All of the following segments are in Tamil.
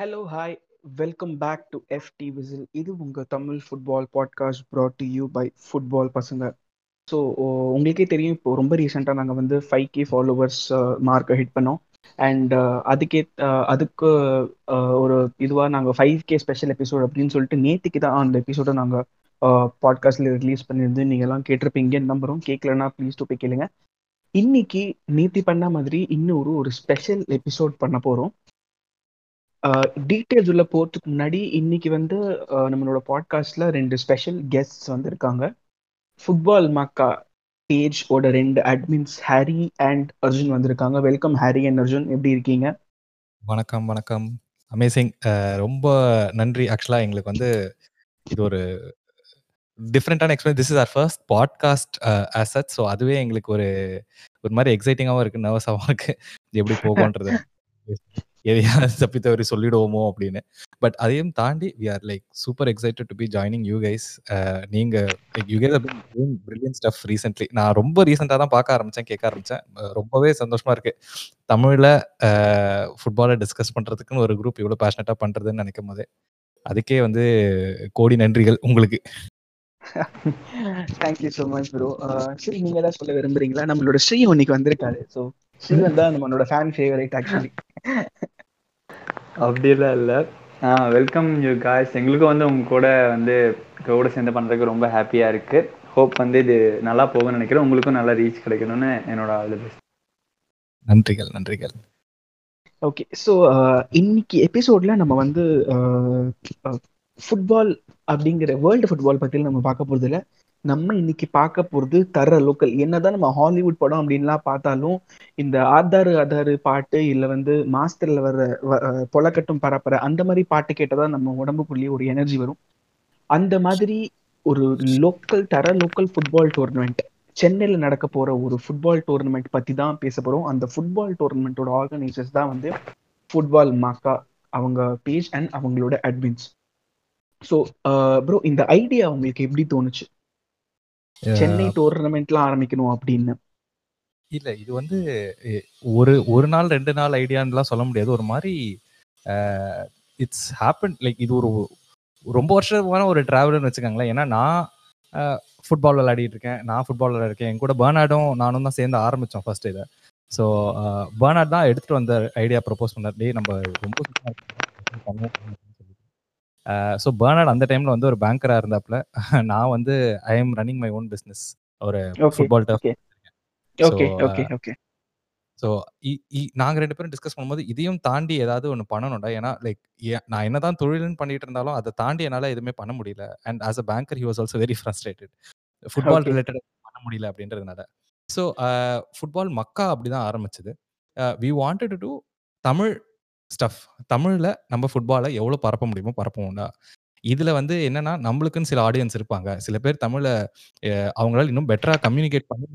Hello hi welcome back to FT whistle இது உங்கள் Tamil football podcast brought to you by football பசங்க. ஸோ உங்களுக்கே தெரியும் இப்போ ரொம்ப ரீசெண்டாக நாங்கள் வந்து ஃபைவ் கே ஃபாலோவர்ஸ் மார்க்கை ஹிட் பண்ணோம். அண்ட் அதுக்கே அதுக்கு ஒரு இதுவாக நாங்கள் ஃபைவ் கே ஸ்பெஷல் எபிசோட் அப்படின்னு சொல்லிட்டு நேற்றுக்கு தான் அந்த எபிசோடை நாங்கள் பாட்காஸ்டில் ரிலீஸ் பண்ணியிருந்து நீங்கள் எல்லாம் கேட்டிருப்பீங்கன்னு நம்புகிறோம் கேட்கலன்னா ப்ளீஸ் டூ போய் கேளுங்க. இன்னைக்கு நேத்தி பண்ண மாதிரி இன்னொரு ஒரு ஸ்பெஷல் எபிசோட் பண்ண போகிறோம் டீட்டெயில்ஸ் உள்ள போறதுக்கு முன்னாடி இன்னைக்கு வந்து நம்மளோட பாட்காஸ்ட்ல ரெண்டு ஸ்பெஷல் கெஸ்ட்ஸ் வந்திருக்காங்க. ஃபுட்பால் மக்கா பேஜ் ஓட ரெண்டு அட்மின்ஸ் ஹாரி அண்ட் அர்ஜுன் வந்திருக்காங்க. வெல்கம் ஹாரி அண்ட் அர்ஜுன் எப்படி இருக்கீங்க? வணக்கம் வணக்கம். அமேசிங் ரொம்ப நன்றி. ஆக்சுவலாக எங்களுக்கு வந்து இது ஒரு டிஃப்ரெண்ட்டான experience this is our first podcast as such so அதுவே எங்களுக்கு ஒரு ஒரு மாதிரி எக்ஸைட்டிங்காகவும் இருக்குது நர்வஸாகவும் இருக்குது எப்படி போகும்ன்றது. எதையாவது தப்பி தவறி சொல்லிடுவோமோ அப்படின்னு. பட் அதையும் தாண்டி we are like super excited to be joining you guys நீங்க you guys brilliant stuff recently நான் ரொம்ப ரீசெண்டாக தான் பார்க்க ஆரம்பித்தேன் கேட்க ஆரம்பித்தேன் ரொம்பவே சந்தோஷமா இருக்கு. தமிழில் ஃபுட்பாலை டிஸ்கஸ் பண்ணுறதுக்குன்னு ஒரு குரூப் இவ்வளோ பேஷனட்டாக பண்ணுறதுன்னு நினைக்கும் போதே அதுக்கே வந்து கோடி நன்றிகள் உங்களுக்கு. தேங்க்யூ ஸோ மச் ப்ரோ சரி நீங்க ஏதாவது சொல்ல விரும்புறீங்களா? நம்மளோட ஸ்ரீ இன்னைக்கு வந்திருக்காரு. ஸோ ஸ்ரீவன் தான் நம்மளோட ஃபேன் ஃபேவரேட் ஆக்சுவலி அப்படிலாம் இல்லை. வெல்கம் யூ காய்ஸ் எங்களுக்கும் வந்து உங்க கூட வந்து கூட சேர்ந்து பண்ணுறதுக்கு ரொம்ப ஹாப்பியாக இருக்குது ஹோப் வந்து இது நல்லா போகும்னு நினைக்கிறேன். உங்களுக்கும் நல்லா ரீச் கிடைக்கணும்னு என்னோட ஆல் தி பெஸ்ட் நன்றிகள் நன்றிகள். ஓகே ஸோ இன்னைக்கு எபிசோட்ல நம்ம வந்து ஃபுட்பால் அப்படிங்கிற வேர்ல்டு ஃபுட்பால் பத்தி நம்ம பார்க்க போறது இல்ல நம்ம இன்னைக்கு பார்க்க போறது தர லோக்கல். என்னதான் நம்ம ஹாலிவுட் படம் அப்படின்லாம் பார்த்தாலும் இந்த ஆதாரு ஆதாரு பாட்டு இல்ல வந்து மாஸ்டர்ல வர்ற வ- பொலக்கட்டும் பரப்பர அந்த மாதிரி பாட்டு கேட்டதான் நம்ம உடம்புக்குள்ளேயே ஒரு எனர்ஜி வரும். அந்த மாதிரி ஒரு லோக்கல் தர லோக்கல் ஃபுட்பால் டோர்னமெண்ட் சென்னையில நடக்க போற ஒரு ஃபுட்பால் டோர்னமெண்ட் பத்தி தான் பேச போறோம். அந்த ஃபுட்பால் டோர்னமெண்ட்டோட ஆர்கனைசர்ஸ் தான் வந்து ஃபுட்பால் மாக்கா அவங்க பேஜ் அண்ட் அவங்களோட அட்மின்ஸ் ஸோ ப்ரோ இந்த ஐடியா உங்களுக்கு எப்படி தோணுச்சு? சென்னை டோர்னமெண்ட்லாம் ஆரம்பிக்கணும் அப்படின்னு. இல்லை இது வந்து ஒரு ஒரு நாள் ரெண்டு நாள் ஐடியான்லாம் சொல்ல முடியாது. ஒரு மாதிரி இட்ஸ் ஹேப்பன் லைக் இது ஒரு ரொம்ப வருஷமான ஒரு டிராவல்னு வச்சுக்கோங்களேன். ஏன்னா நான் ஃபுட்பால் விளையாடிட்டு இருக்கேன். நான் ஃபுட்பால் விளையாடிருக்கேன் என் கூட பேர்னாடும் நானும் தான் சேர்ந்து ஆரம்பித்தோம் ஃபர்ஸ்ட் இதை. ஸோ பேர்னாட் தான் எடுத்துகிட்டு வந்த ஐடியா ப்ரப்போஸ் பண்ணார். டேய் நம்ம ரொம்ப சூப்பரா இருக்கு, பண்ணுவோம் அப்படின்னு சொல்லிட்டு ஸோ பேர்னாட் அந்த டைமில் வந்து ஒரு பேங்கராக இருந்தாப்புல நான் வந்து I am running my own business ஒரு ஃபுட்பால் டர்ஃப் ஸோ நாங்கள் ரெண்டு பேரும் டிஸ்கஸ் பண்ணும்போது இதையும் தாண்டி ஏதாவது ஒன்று பண்ணணும்டா. ஏன்னா லைக் நான் என்னதான் தொழில்னு பண்ணிட்டு இருந்தாலும் அதை தாண்டி என்னால் எதுவுமே பண்ண முடியல. And as a banker he was also very frustrated football related பண்ண முடியல அப்படின்றதுனால. ஸோ ஃபுட்பால் மக்கா அப்படி தான் ஆரம்பிச்சது we wanted to Tamil stuff தமிழில் நம்ம ஃபுட்பாலை எவ்வளோ பரப்ப முடியுமோ பரப்புவோம்டா இதில் வந்து என்னன்னா நம்மளுக்குன்னு சில ஆடியன்ஸ் இருப்பாங்க. சில பேர் தமிழை அவங்களால இன்னும் பெட்டராக கம்யூனிகேட் பண்ணி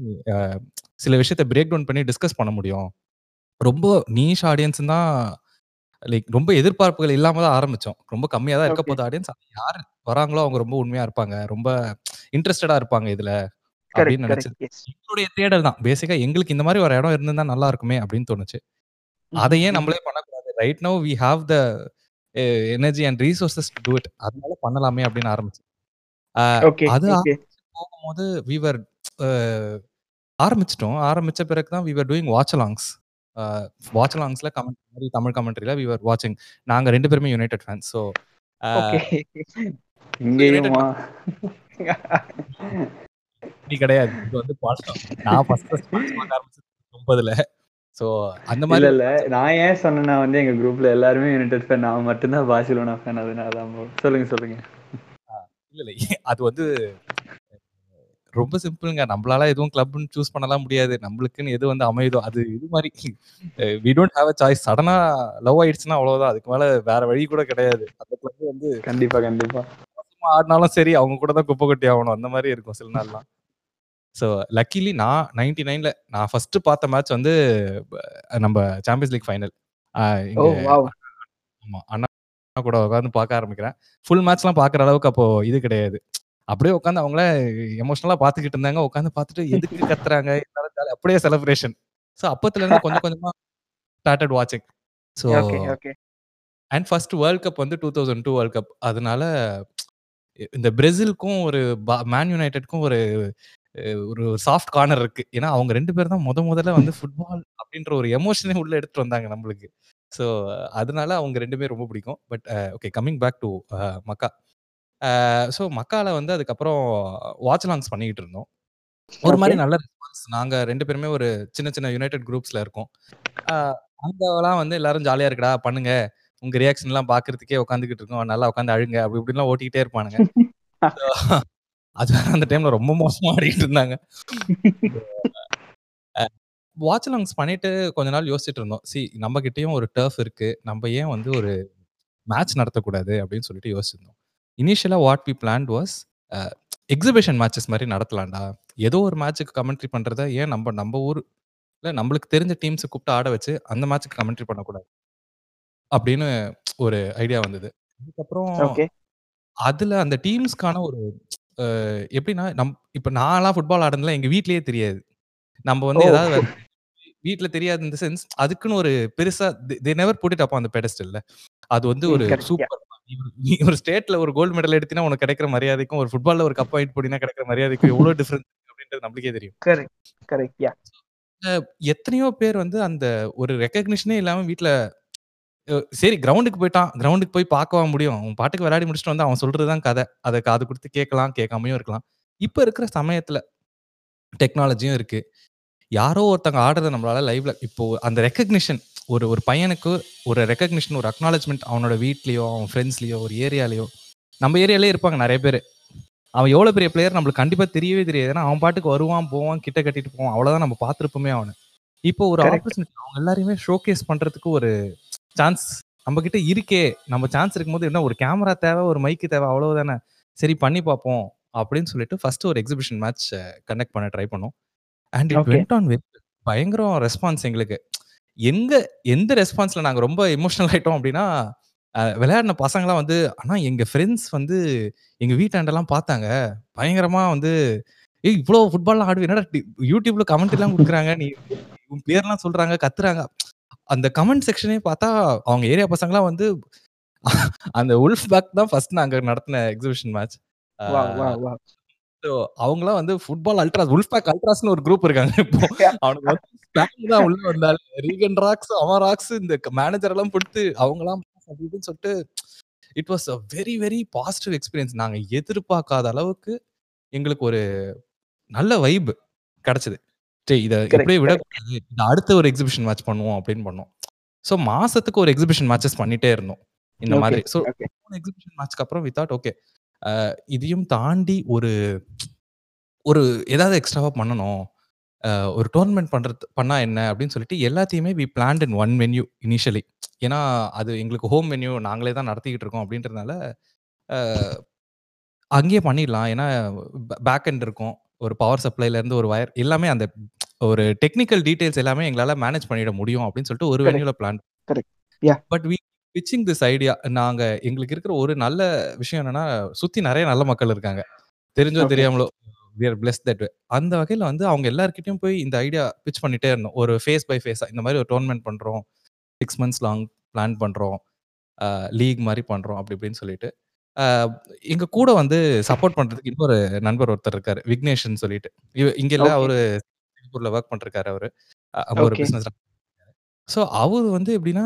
சில விஷயத்த பிரேக் டவுன் பண்ணி டிஸ்கஸ் பண்ண முடியும். ரொம்ப நீஷ் ஆடியன்ஸ் தான் லைக் ரொம்ப எதிர்பார்ப்புகள் இல்லாம தான் ஆரம்பிச்சோம். ரொம்ப கம்மியா தான் இருக்க போகுது ஆடியன்ஸ் யார் வராங்களோ அவங்க ரொம்ப உண்மையா இருப்பாங்க. ரொம்ப இன்ட்ரெஸ்டடா இருப்பாங்க இதுல அப்படின்னு நினைச்சது. எங்களுடைய தேடல் தான். பேசிக்கா எங்களுக்கு இந்த மாதிரி ஒரு இடம் இருந்திருந்தா நல்லா இருக்குமே அப்படின்னு தோணுச்சு. அதை ஏன் நம்மளே பண்ணக்கூடாது right no we have the energy and resources to it அதனால பண்ணலாமே அப்படின்னு ஆரம்பிச்சு அது போகும்போது வீவர் ஆரம்பிச்சிட்டோம். ஆரம்பிச்ச பிறகு தான் we were doing watch alongs watch அலாங்ஸ்ல கமெண்ட் தமிழ் கமெண்ட்ரியில வீவர் வாட்சிங் நாங்க ரெண்டு பேருமே யுனைடெட் ஃபேன்ஸ் ஸோ கிடையாது. இது வந்து பாட்டம் நான் ஃபர்ஸ்ட் ஃபர்ஸ்ட் ஆரம்பிச்சது முப்பதுல ஸோ அந்த மாதிரி இல்ல. நான் ஏன் சொன்னேன்னா வந்து எங்க குரூப்ல எல்லாருமே யுனைடெட் ஃபேன் நான் மட்டும்தான் பார்சிலோனா ஃபேன் அதனால தான். சொல்லுங்க சொல்லுங்க. இல்ல இல்ல. அது வந்து ரொம்ப சிம்பிளுங்க நம்மளால எதுவும் கிளப்னு சூஸ் பண்ணலாம் முடியாது. நம்மளுக்குன்னு எது வந்து அமையுதோ அது இது மாதிரி. We don't have a choice சடனா லவ் ஆயிடுச்சுன்னா அவ்வளவுதான். அதுக்கு மேல வேற வழி கூட கிடையாது. அந்த கிளப் வந்து கண்டிப்பா கண்டிப்பா. ஆடினாலும் சரி அவங்க கூட தான் குப்பை கொட்டி ஆகணும். அந்த மாதிரி இருக்கும் சில நாள்லாம். ஸோ லக்கிலி நான் நைன்டி நைன்ல நான் ஃபர்ஸ்ட் பார்த்த மேட்ச் வந்து நம்ம சாம்பியன்ஸ் லீக் ஃபைனல் ஆமா அண்ணா கூட உட்காந்து பார்க்க ஆரம்பிக்கிறேன். ஃபுல் மேட்ச்லாம் பார்க்குற அளவுக்கு அப்போ இது கிடையாது. அப்படியே உட்காந்து அவங்கள எமோஷனலா பார்த்துக்கிட்டு இருந்தாங்க. உட்காந்து பார்த்துட்டு எதுக்கு கத்துறாங்க? அப்படியே செலிப்ரேஷன் ஸோ அப்பத்துல இருந்து கொஞ்சம் கொஞ்சமா ஸ்டார்டட் வாட்சிங் so and first world cup வந்து 2002 வேர்ல்ட் கப். அதனால இந்த பிரேசிலுக்கும் ஒரு மேன் யுனைட்டட்க்கும் ஒரு ஒரு சாஃப்ட் கார்னர் இருக்கு. ஏன்னா, அவங்க 2 பேர் தான் மொத மொதல்ல வந்து ஃபுட்பால் அப்படின்ற ஒரு எமோஷனே உள்ள எடுத்துட்டு வந்தாங்க நம்மளுக்கு. ஸோ அதனால அவங்க 2 பேரும் ரொம்ப பிடிக்கும். But okay coming back to Makka. So மக்கால வந்து அதுக்கப்புறம் வாட்ச் அலாங்ஸ் பண்ணிக்கிட்டு இருந்தோம். ஒரு ஓகே. நல்ல ரெஸ்பான்ஸ். நாங்க 2 பேருமே ஒரு சின்ன சின்ன யுனைட்டட் குரூப்ஸ்ல இருக்கோம். அ அங்கலாம் வந்து எல்லாரும் ஜாலியா இருக்குடா பண்ணுங்க. உங்க ரியாக்ஷன்லாம் பார்க்கறதுக்கே உட்காந்துக்கிட்டு இருக்கோம். நல்லா உட்காந்து அழுங்க. அப்படி இப்படின்லாம் ஓட்டிக்கிட்டே இருப்பானுங்க. அது அந்த டைம்ல ரொம்ப மோசமா ஆடிட்டு இருந்தாங்க. வாட்ச் அலாங்ஸ் பண்ணிட்டு கொஞ்ச நாள் யோசிச்சுட்டு இருந்தோம். சி நம்ம கிட்டயும் ஒரு டர்ஃப் இருக்கு. நம்ம ஏன் வந்து ஒரு மேட்ச் நடத்தக்கூடாது அப்படின்னு சொல்லிட்டு யோசிச்சிருந்தோம். இனிஷியலா what we planned was exhibition matches மாரி நடத்தலாம்டா. ஏதோ ஒரு மேட்ச்சுக்கு கமெண்ட்ரி பண்றத ஏன் நம்ப நம்ப ஊர்ல நம்மளுக்கு தெரிஞ்ச டீம்ஸ கூப்பிட்டு ஆட வச்சு, அந்த மேட்ச்சுக்கு கமெண்ட்ரி பண்ணக்கூடாது. அப்படின்னு ஒரு ஐடியா வந்தது. அதுக்கப்புறம். அதுல அந்த டீம்ஸ்க்கான ஒரு எப்படின்னா, நம் இப்ப நான்லாம் ஃபுட்பால் ஆடுனதுலாம் எங்க வீட்லயே தெரியாது. நம்ப ஓ! வந்து ஏதாவது வீட்ல தெரியாது இன் த சென்ஸ் அதுக்குன்னு ஒரு பெருசா they they never put it up on the பெடஸ்டல்ல. அது வந்து ம். ஒரு கரெக்ட். யா. சூப்பர் நீ ஒரு ஸ்டேட்ல ஒரு கோல்ட் மெடல் எடுத்தீன்னா உனக்கு கிடைக்கிற மரியாதைக்கும், ஒரு ஃபுட்பால்ல ஒரு கப் வாங்கிட்டு போனீன்னா கிடைக்கிற மரியாதைக்கும் எவ்வளோ டிஃபரன்ஸ் அப்படின்றது நம்மளுக்கே தெரியும். கரெக்ட். கரெக்ட். யா. அ எத்தனையோ பேர் வந்து அந்த ஒரு ரெகக்னிஷனே இல்லாம வீட்ல சரி கிரவுண்டுக்கு போய்ட்டான். கிரவுண்டுக்கு போய் பார்க்கவா முடியும்? அவன் பாட்டுக்கு விளையாடி முடிச்சுட்டு வந்தா அவன் சொல்றது தான் கதை. அத காது குடுத்து கேட்கலாம், கேட்காமயும் இருக்கலாம். இப்ப இருக்கிற சமயத்துல டெக்னாலஜியும் இருக்கு. யாரோ ஒருத்தங்க ஆடுறத நம்மளால லைவ்ல இப்போ அந்த ரெகக்னிஷன் ஒரு ஒரு பையனுக்கு ஒரு ரெகக்னிஷன், ஒரு அக்னாலஜ்மென்ட் அவனோட வீட்லயோ, அவன் ஃப்ரெண்ட்ஸ்லயோ, ஒரு ஏரியாலயோ நம்ம ஏரியாலயே இருப்பாங்க நெறைய பேரு. அவன் எவ்வளோ பெரிய பிளேயர் நம்மளுக்கு கண்டிப்பா தெரியவே தெரியாது. ஏன்னா அவன் பாட்டுக்கு வருவான், போவான், கிட்ட கட்டிட்டு போவான். அவ்வளோதான் நம்ம பார்த்திருப்போமே அவன. இப்போ ஒரு. ஆப்பர்ச்சுனிட்டி அவங்க எல்லாரையுமே ஷோகேஸ் பண்றதுக்கு ஒரு சான்ஸ் நம்ம கிட்ட இருக்கே. நம்ம சான்ஸ் இருக்கும்போது என்ன ஒரு கேமரா தேவை, ஒரு மைக் தேவை அவ்வளவுதானே. சரி பண்ணி பார்ப்போம் அப்படின்னு சொல்லிட்டு ஃபர்ஸ்ட் ஒரு எக்ஸிபிஷன் மேட்ச் கண்டக்ட் பண்ண ட்ரை பண்ணோம். And it. Went on well. பயங்கரம் ரெஸ்பான்ஸ் எங்களுக்கு. எங்க எந்த ரெஸ்பான்ஸ்ல நாங்க ரொம்ப எமோஷனல் ஆயிட்டோம் அப்படின்னா, விளையாடின பசங்கலாம் வந்து, "அண்ணா எங்க ஃப்ரெண்ட்ஸ் வந்து எங்க வீட்டாண்டலாம் பார்த்தாங்க. பயங்கரமா வந்து, ஏய் இவ்ளோ ஃபுட்பால்லாம் ஆடுவியா? என்னடா டி YouTubeல கமெண்ட்ரிலாம் குடுக்குறாங்க. நீ உன் பேர்லாம் சொல்றாங்க, கத்துறாங்க." அந்த கமெண்ட் செக்ஷனே பார்த்தா, அவங்க ஏரியா பசங்கலாம் வந்து அந்த உல்ஃப் பேக் தான் ஃபர்ஸ்ட் நாங்க நடத்தின எக்ஸிபிஷன் மேட்ச். அவங்கலாம் வந்து ஃபுட்பால் அல்ட்ராஸ் உல்ஃப் பேக் அல்ட்ராஸ்ன்னு ஒரு குரூப் இருக்காங்க இப்போ. ஸ்பேம் தான் உள்ள வந்தாலே. ரீகன் ராக்ஸ், அவன் ராக்ஸ் இந்த மேனேஜர் எல்லாம் போட்டு அவங்கலாம் அப்படி இப்படின்னு சொல்லிட்டு it was a very very positive experience. நாங்க எதிர்பார்க்காத அளவுக்கு எங்களுக்கு ஒரு நல்ல வைப் கிடைச்சது. சரி இத. இப்படியே. விடக்கூடாது. இத அடுத்த ஒரு எக்ஸிபிஷன் மேட்ச் பண்ணுவோம் அப்படின்னு பண்ணோம். ஸோ மாசத்துக்கு ஒரு எக்ஸிபிஷன் மேட்சஸ் பண்ணிட்டே இருந்தோம். இந்த. மாதிரி. So okay. 3 எக்ஸிபிஷன் மேட்ச்க்கு அப்புறம் வி தாட் ஓகே. இதையும் தாண்டி ஒரு ஒரு ஏதாவது எக்ஸ்ட்ராவா பண்ணணும். ஒரு டோர்னமென்ட் பண்றது பண்ணா என்ன அப்படின்னு சொல்லிட்டு எல்லாத்தையுமே we planned in one venue initially. ஏன்னா அது எங்களுக்கு ஹோம் வென்யூ நாங்களே தான் நடத்திக்கிட்டு இருக்கோம் அப்படின்றதுனால, அங்கேயே பண்ணிடலாம். ஏன்னா பேக் எண்ட் இருக்கும். ஒரு பவர் சப்ளைல இருந்து ஒரு வயர் எல்லாமே அந்த ஒரு டெக்னிக்கல் டீட்டெயில்ஸ் எல்லாமே எங்களால மேனேஜ் பண்ணிட முடியும் அப்படின்னு சொல்லிட்டு ஒரு. வென்யூல plan. But we pitching this idea. நாங்க எங்களுக்கு இருக்கிற ஒரு நல்ல விஷயம் என்னன்னா, சுத்தி நெறைய நல்ல மக்கள் இருக்காங்க. தெரிஞ்சோ. தெரியாமலோ வி ஆர் பிளெஸ்ட் தட். அந்த வகையில வந்து அவங்க எல்லார்கிட்டயும் போய் இந்த ஐடியா பிட்ச் பண்ணிட்டே இருந்தோம். ஒரு ஃபேஸ் பை ஃபேஸா இந்த மாதிரி ஒரு டோர்னமென்ட் பண்றோம். 6 மந்த்ஸ் லாங் பிளான் பண்றோம். லீக் மாரி பண்றோம் அப்படி இப்படின்னு சொல்லிட்டு. அ எங்க கூட வந்து சப்போர்ட் பண்றதுக்கு இன்னொரு நண்பர் ஒருத்தர் இருக்காரு. விக்னேஷ்ன்னு சொல்லிட்டு. இவ இங்க இல்ல ஓகே. அவரு சிங்கப்பூர்ல வொர்க் பண்ணிருக்காரு அவரு. அ அங்க ஒரு ஓகே. பிசினஸ் ஸோ அவரு வந்து எப்படின்னா,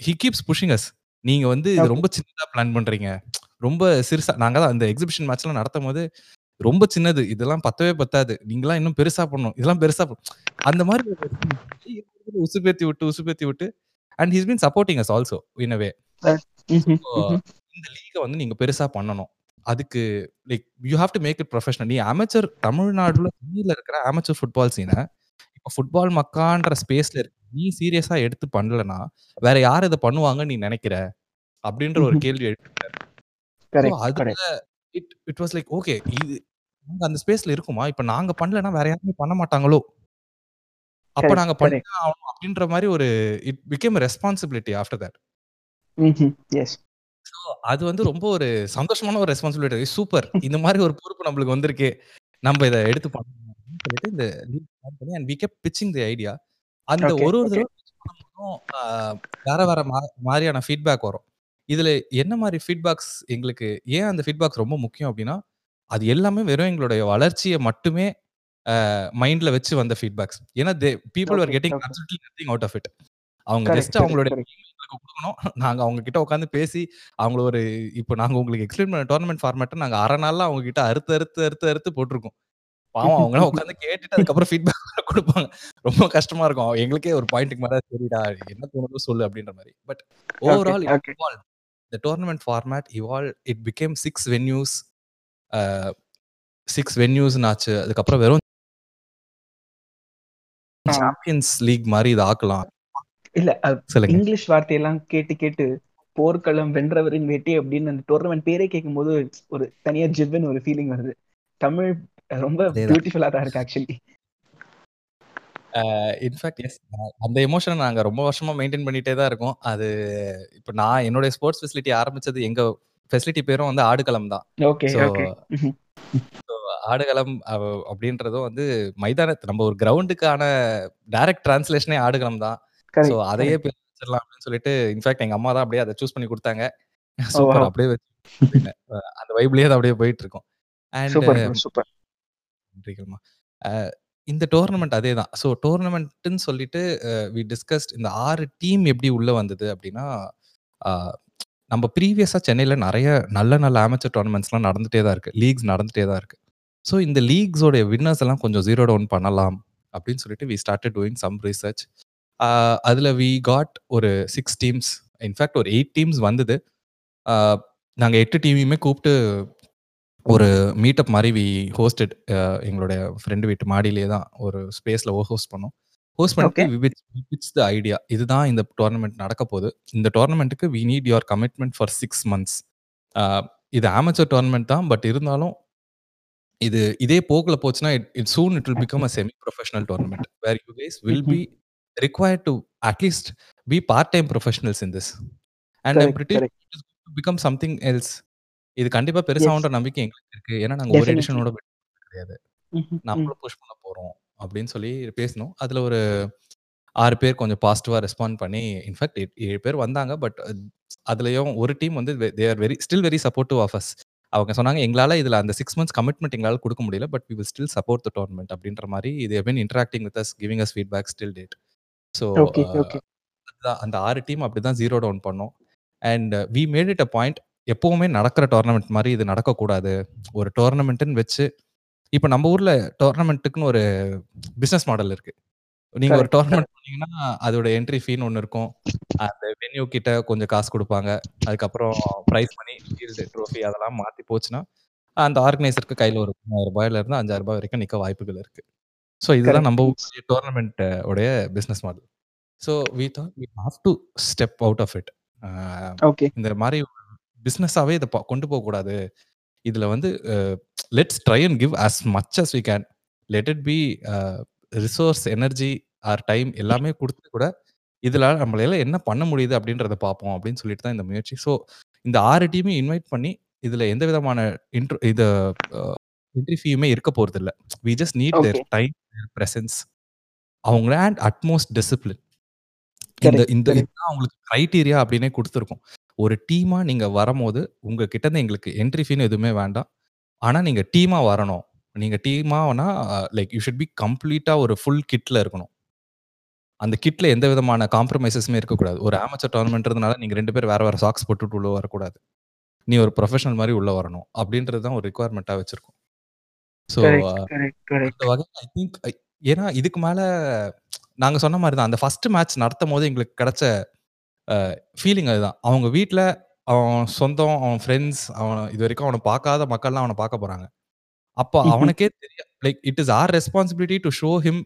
ஹி கீப்ஸ் புஷிங் அஸ். நீங்க வந்து இது ஓகே. ரொம்ப சின்னதா பிளான் பண்றீங்க. ரொம்ப சிறுசா நாங்க தான் அந்த எக்ஸிபிஷன் மேட்ச்லாம் நடத்தும்போது, ரொம்ப சின்னது. இதெல்லாம் பத்தவே பத்தாது. நீங்கலாம் இன்னும் பெருசா பண்ணணும். இதெல்லாம் பெருசா ப அந்த மாரி ஒரு உசுப்பேத்தி விட்டு, உசுப்பேத்தி விட்டு and he has been supporting us also in a way. Uh. Hmm. So hmm. இந்த லீக வந்து நீங்க பெருசா பண்ணணும். அதுக்கு like you have to make it professional. நீ அமெச்சர் தமிழ்நாடுல சென்னையில இருக்கிற அமெச்சர் ஃபுட்பால் சீன, இப்ப ஃபுட்பால் மக்கான்ற ஸ்பேஸ்ல இருக்கு. நீ சீரியஸா எடுத்து பண்ணலன்னா, வேற யார் இத பண்ணுவாங்கன்னு நீ நெனைக்கிற? அப்படின்ற ஒரு. கேள்வி. அதுல. It it was like okay இது நாங்க அந்த ஸ்பேஸ்ல இருக்குமா? இப்ப நாங்க பண்ணலன்னா வேற யாருமே பண்ண மாட்டாங்களோ? அப்ப. நாங்க பண்ணி ஆகணும் அப்படின்ற மாரி ஒரு it became responsibility after that. Yes. அது வந்து ரொம்ப ஒரு சந்தோஷமான ஒரு ரெஸ்பான்சிபிலிட்டி. சூப்பர். இந்த மாரி ஒரு பொறுப்பு நம்மளுக்கு வந்திருக்கே. நம்ம இத எடுத்து பண்ணணும் அப்படின்னு சொல்லிட்டு இந்த லீக் பிளான் பண்ணி and we kept pitching the idea. அந்த. ஒரு ஒரு. தடவ வேற வேற மா மாரியான ஃபீட்பேக் வரும். இதுல என்ன மாரி ஃபீட்பேக்ஸ் எங்களுக்கு ஏன் அந்த ஃபீட்பேக்ஸ் ரொம்ப முக்கியம் அப்டின்னா, அது எல்லாமே வெறும் எங்களுடைய வளர்ச்சிய மட்டுமே மைண்ட்ல வச்சு வந்த ஃபீட்பேக்ஸ். ஏன்னா they people are getting out of it. அவங்க ஜஸ்ட் அவங்களுடைய எங்களுக்கு குடுக்கணும். நாங்க அவங்க கிட்ட உட்கார்ந்து பேசி, அவங்கள ஒரு இப்போ நாங்க உங்களுக்கு எக்ஸ்பிளைன் பண்ண டோர்னமென்ட் ஃபார்மேட்ட நாங்க 1/2 நாள்ல அவங்க கிட்ட அறுத்து, அறுத்து, அறுத்து, அறுத்து போட்டுருக்கோம். பாவம் அவங்கலாம் உட்கார்ந்து கேட்டுட்டு அதுக்கப்புறம் ஃபீட்பேக் குடுப்பாங்க. ரொம்ப கஷ்டமா இருக்கும். எங்களுக்கே ஒரு பாயிண்ட்க்கு மேல சரிடா என்ன தோணுதோ சொல்லு அப்டின்ற மாரி. But overall. Evolved. The tournament format evolve it became 6 venues a 6 வென்யூஸ்ன்னு ஆச்சு. அதுக்கப்புறம் வெறும். சாம்பியன்ஸ் லீக் மாரி இத ஆக்கலாம். இல்ல. இங்கிலீஷ் வார்த்தையெல்லாம் கேட்டு, கேட்டு போர்க்களம் வென்றவரின் வேட்டை அப்படின்னு அந்த டோர்னமென்ட் பேரே கேட்கும்போது ஒரு தனியா ஜிவ்வுன்னு ஒரு ஃபீலிங் வருது. தமிழ் ரொம்ப. பியூட்டிஃபுல்லா தான் இருக்கு ஆக்சுவலி. In fact S. அந்த எமோஷன நாங்க ரொம்ப வருஷமா மெயின்டெயின் பண்ணிட்டே தான் இருக்கோம். அது இப்ப நான் என்னுடைய ஸ்போர்ட்ஸ் ஃபெசிலிட்டி ஆரம்பிச்சது எங்க ஃபெசிலிட்டி பேரும் வந்து ஆடுகளம் தான். ஓகே, ஆடுகளம் அப்படின்றதும் வந்து மைதானத்து நம்ம ஒரு கிரவுண்டுக்கான டைரக்ட் டிரான்ஸ்லேஷனே ஆடுகளம் தான். ஸோ அதையே வச்சிடலாம் அப்படின்னு சொல்லிட்டு இன்ஃபாக்ட் எங்க அம்மா தான் அப்படியே அத சூஸ் பண்ணி குடுத்தாங்க. சூப்பர்! அப்படியே அந்த வைப்லயே அது அப்படியே போயிட்டு இருக்கும். And super bro, super. நன்றிகள்மா. இந்த டோர்னமென்ட் அதேதான். ஸோ டோர்னமென்ட்ன்னு சொல்லிட்டு வி டிஸ்கஸ்ட் இந்த 6 டீம் எப்படி உள்ள வந்தது அப்படின்னா, நம்ம ப்ரீவியஸா சென்னையில நெறைய நல்ல நல்ல அமெச்சூர் டோர்னமெண்ட்ஸ்லாம் நடந்துட்டே தான் இருக்கு. லீக்ஸ் நடந்துட்டே தான் இருக்கு. ஸோ இந்த லீக்ஸோட வின்னர்ஸ் எல்லாம் கொஞ்சம் ஸீரோ டவுன் பண்ணலாம் அப்படின்னு சொல்லிட்டு we started doing some research. அதுல வி காட் ஒரு 6 டீம்ஸ் இன்ஃபாக்ட் ஒரு 8 டீம்ஸ் வந்தது. அ நாங்க 8 டீமையுமே கூப்ட்டு ஒரு மீட்டப் மாரி வி ஹோஸ்டட் எங்களுடைய ஃப்ரெண்ட் வீட்டு மாடியிலேயே தான் ஒரு ஸ்பேஸ்ல ஹோஸ்ட் பண்ணோம். ஹோஸ்ட் பண்ணிட்டு தி ஐடியா. இதுதான் இந்த டோர்னமென்ட் நடக்கப் போது. இந்த டோர்னமென்ட்க்கு we need your commitment for 6 months. இது அமெச்சூர் டோர்னமென்ட் தான். பட் இருந்தாலும் இது இதே போக்குல போச்சுன்னா it it soon it will become a semi professional tournament. Where you guys will. Be required to at least be part time professionals in this. And I am correct, pretty correct. It is going to become something else. இது கண்டிப்பா. பெருசாகுன்ற நம்பிக்கை எங்களுக்கு இருக்கு. ஏன்னா நாங்க ஒரு. எடிஷனோட கிடையாது. நம்மளும் புஷ் பண்ண போறோம் அப்படின்னு சொல்லி பேசினோம். அதுல ஒரு 6 பேர் கொஞ்சம் பாசிட்டிவா ரெஸ்பாண்ட் பண்ணி இன்ஃபாக்ட் 7 பேர் வந்தாங்க. பட் அதுலயும் ஒரு டீம் வந்து they are very still very supportive of us. அவங்க சொன்னாங்க எங்களால இதுல அந்த 6 மந்த்ஸ் கமிட்மென்ட் எங்களால குடுக்க முடியல. But we will still support the tournament அப்படின்ற மாரி they have been interacting with us giving us feedback still date. So okay. அதுதான் அந்த 6 டீம் அப்படிதான் ஸீரோ டவுன் பண்ணோம். And we made it a point எப்பவுமே நடக்கிற டோர்னமென்ட் மாரி இது நடக்கக்கூடாது. ஒரு டோர்னமென்ட்ன்னு வச்சு இப்ப நம்ம ஊர்ல டோர்னமென்ட்க்குன்னு ஒரு பிசினஸ் மாடல் இருக்கு. நீங்க ஒரு கரெக்ட். பண்ணீங்கன்னா, அதோட என்ட்ரி ஃபீன்னு ஒண்ணு இருக்கும். அந்த வென்யூ கிட்ட கொஞ்சம் காசு குடுப்பாங்க. அதுக்கப்புறம் பிரைஸ் மணி, ஷீல்டு, ட்ரோஃபி அதெல்லாம் மாத்தி போச்சுன்னா, அந்த ஆர்கனைசருக்கு கையில ஒரு ரூ. 3000 இருந்து ரூ. 5000 வரைக்கும் நிக்க வாய்ப்புகள் இருக்கு. ஸோ இதுதான். நம்ம டோர்னமென்ட் உடைய business model. So we thought we have to step out of it. Okay. இந்த மாரி பிசினஸாவே இத கொண்டு போகக்கூடாது. இதுல வந்து let's try and give as much as we can. Let it be resource, energy, or time எல்லாமே குடுத்து கூட, இதுல நம்மளால என்ன பண்ண முடியுது அப்படின்றத பார்ப்போம் அப்படின்னு சொல்லிட்டு தான் இந்த முயற்சி. ஸோ இந்த 6 டீமையும் இன்வைட் பண்ணி, இதுல எந்த விதமான இன்ட்ரோ இத என்ட்ரி ஃபீயுமே இருக்க போறதில்ல. We just need. Their time, presence. அவங்க அண்ட் அட்மோஸ்ட் டிசிப்ளின். இந்த இந்த அவங்களுக்கு கிரைட்டீரியா அப்படின்னே குடுத்துருக்கோம். ஒரு டீமா நீங்க வரம்போது, உங்க கிட்ட இருந்து எங்களுக்கு என்ட்ரி ஃபீன்னு எதுவுமே வேண்டாம். ஆனா நீங்க டீமா வரணும். நீங்க டீமானா லைக் யூ ஷுட் பி கம்ப்ளீட்டா ஒரு ஃபுல் கிட்ல இருக்கணும். அந்த கிட்ல எந்த விதமான காம்ப்ரமைசஸுமே இருக்கக்கூடாது. ஒரு அமெச்சூர் டோர்னமென்ட்ன்றதுனால நீங்க 2 பேர் வேற வேற சாக்ஸ் போட்டுட்டு உள்ள வரக்கூடாது. நீ ஒரு புரொஃபஷனல் மாரி உள்ள வரணும். அப்படின்றது தான் ஒரு ரிக்வயர்மென்ட்டா வச்சிருக்கோம். ஸோ கரெக்ட், அந்த. வகையில ஐ திங்க் ஏன்னா இதுக்கு மேல நாங்க சொன்ன மாரி தான். அந்த ஃபர்ஸ்ட் மேட்ச் நடத்தும்போது எங்களுக்கு கிடைச்ச ஃபீலிங் அதுதான். அவங்க வீட்ல அவன் சொந்தம், அவன் ஃபிரெண்ட்ஸ், அவன இதுவரைக்கும் அவன பார்க்காத மக்கள்லாம் அவன பார்க்க போறாங்க. அப்ப. அவனுக்கே தெரியும் like it is our responsibility to show him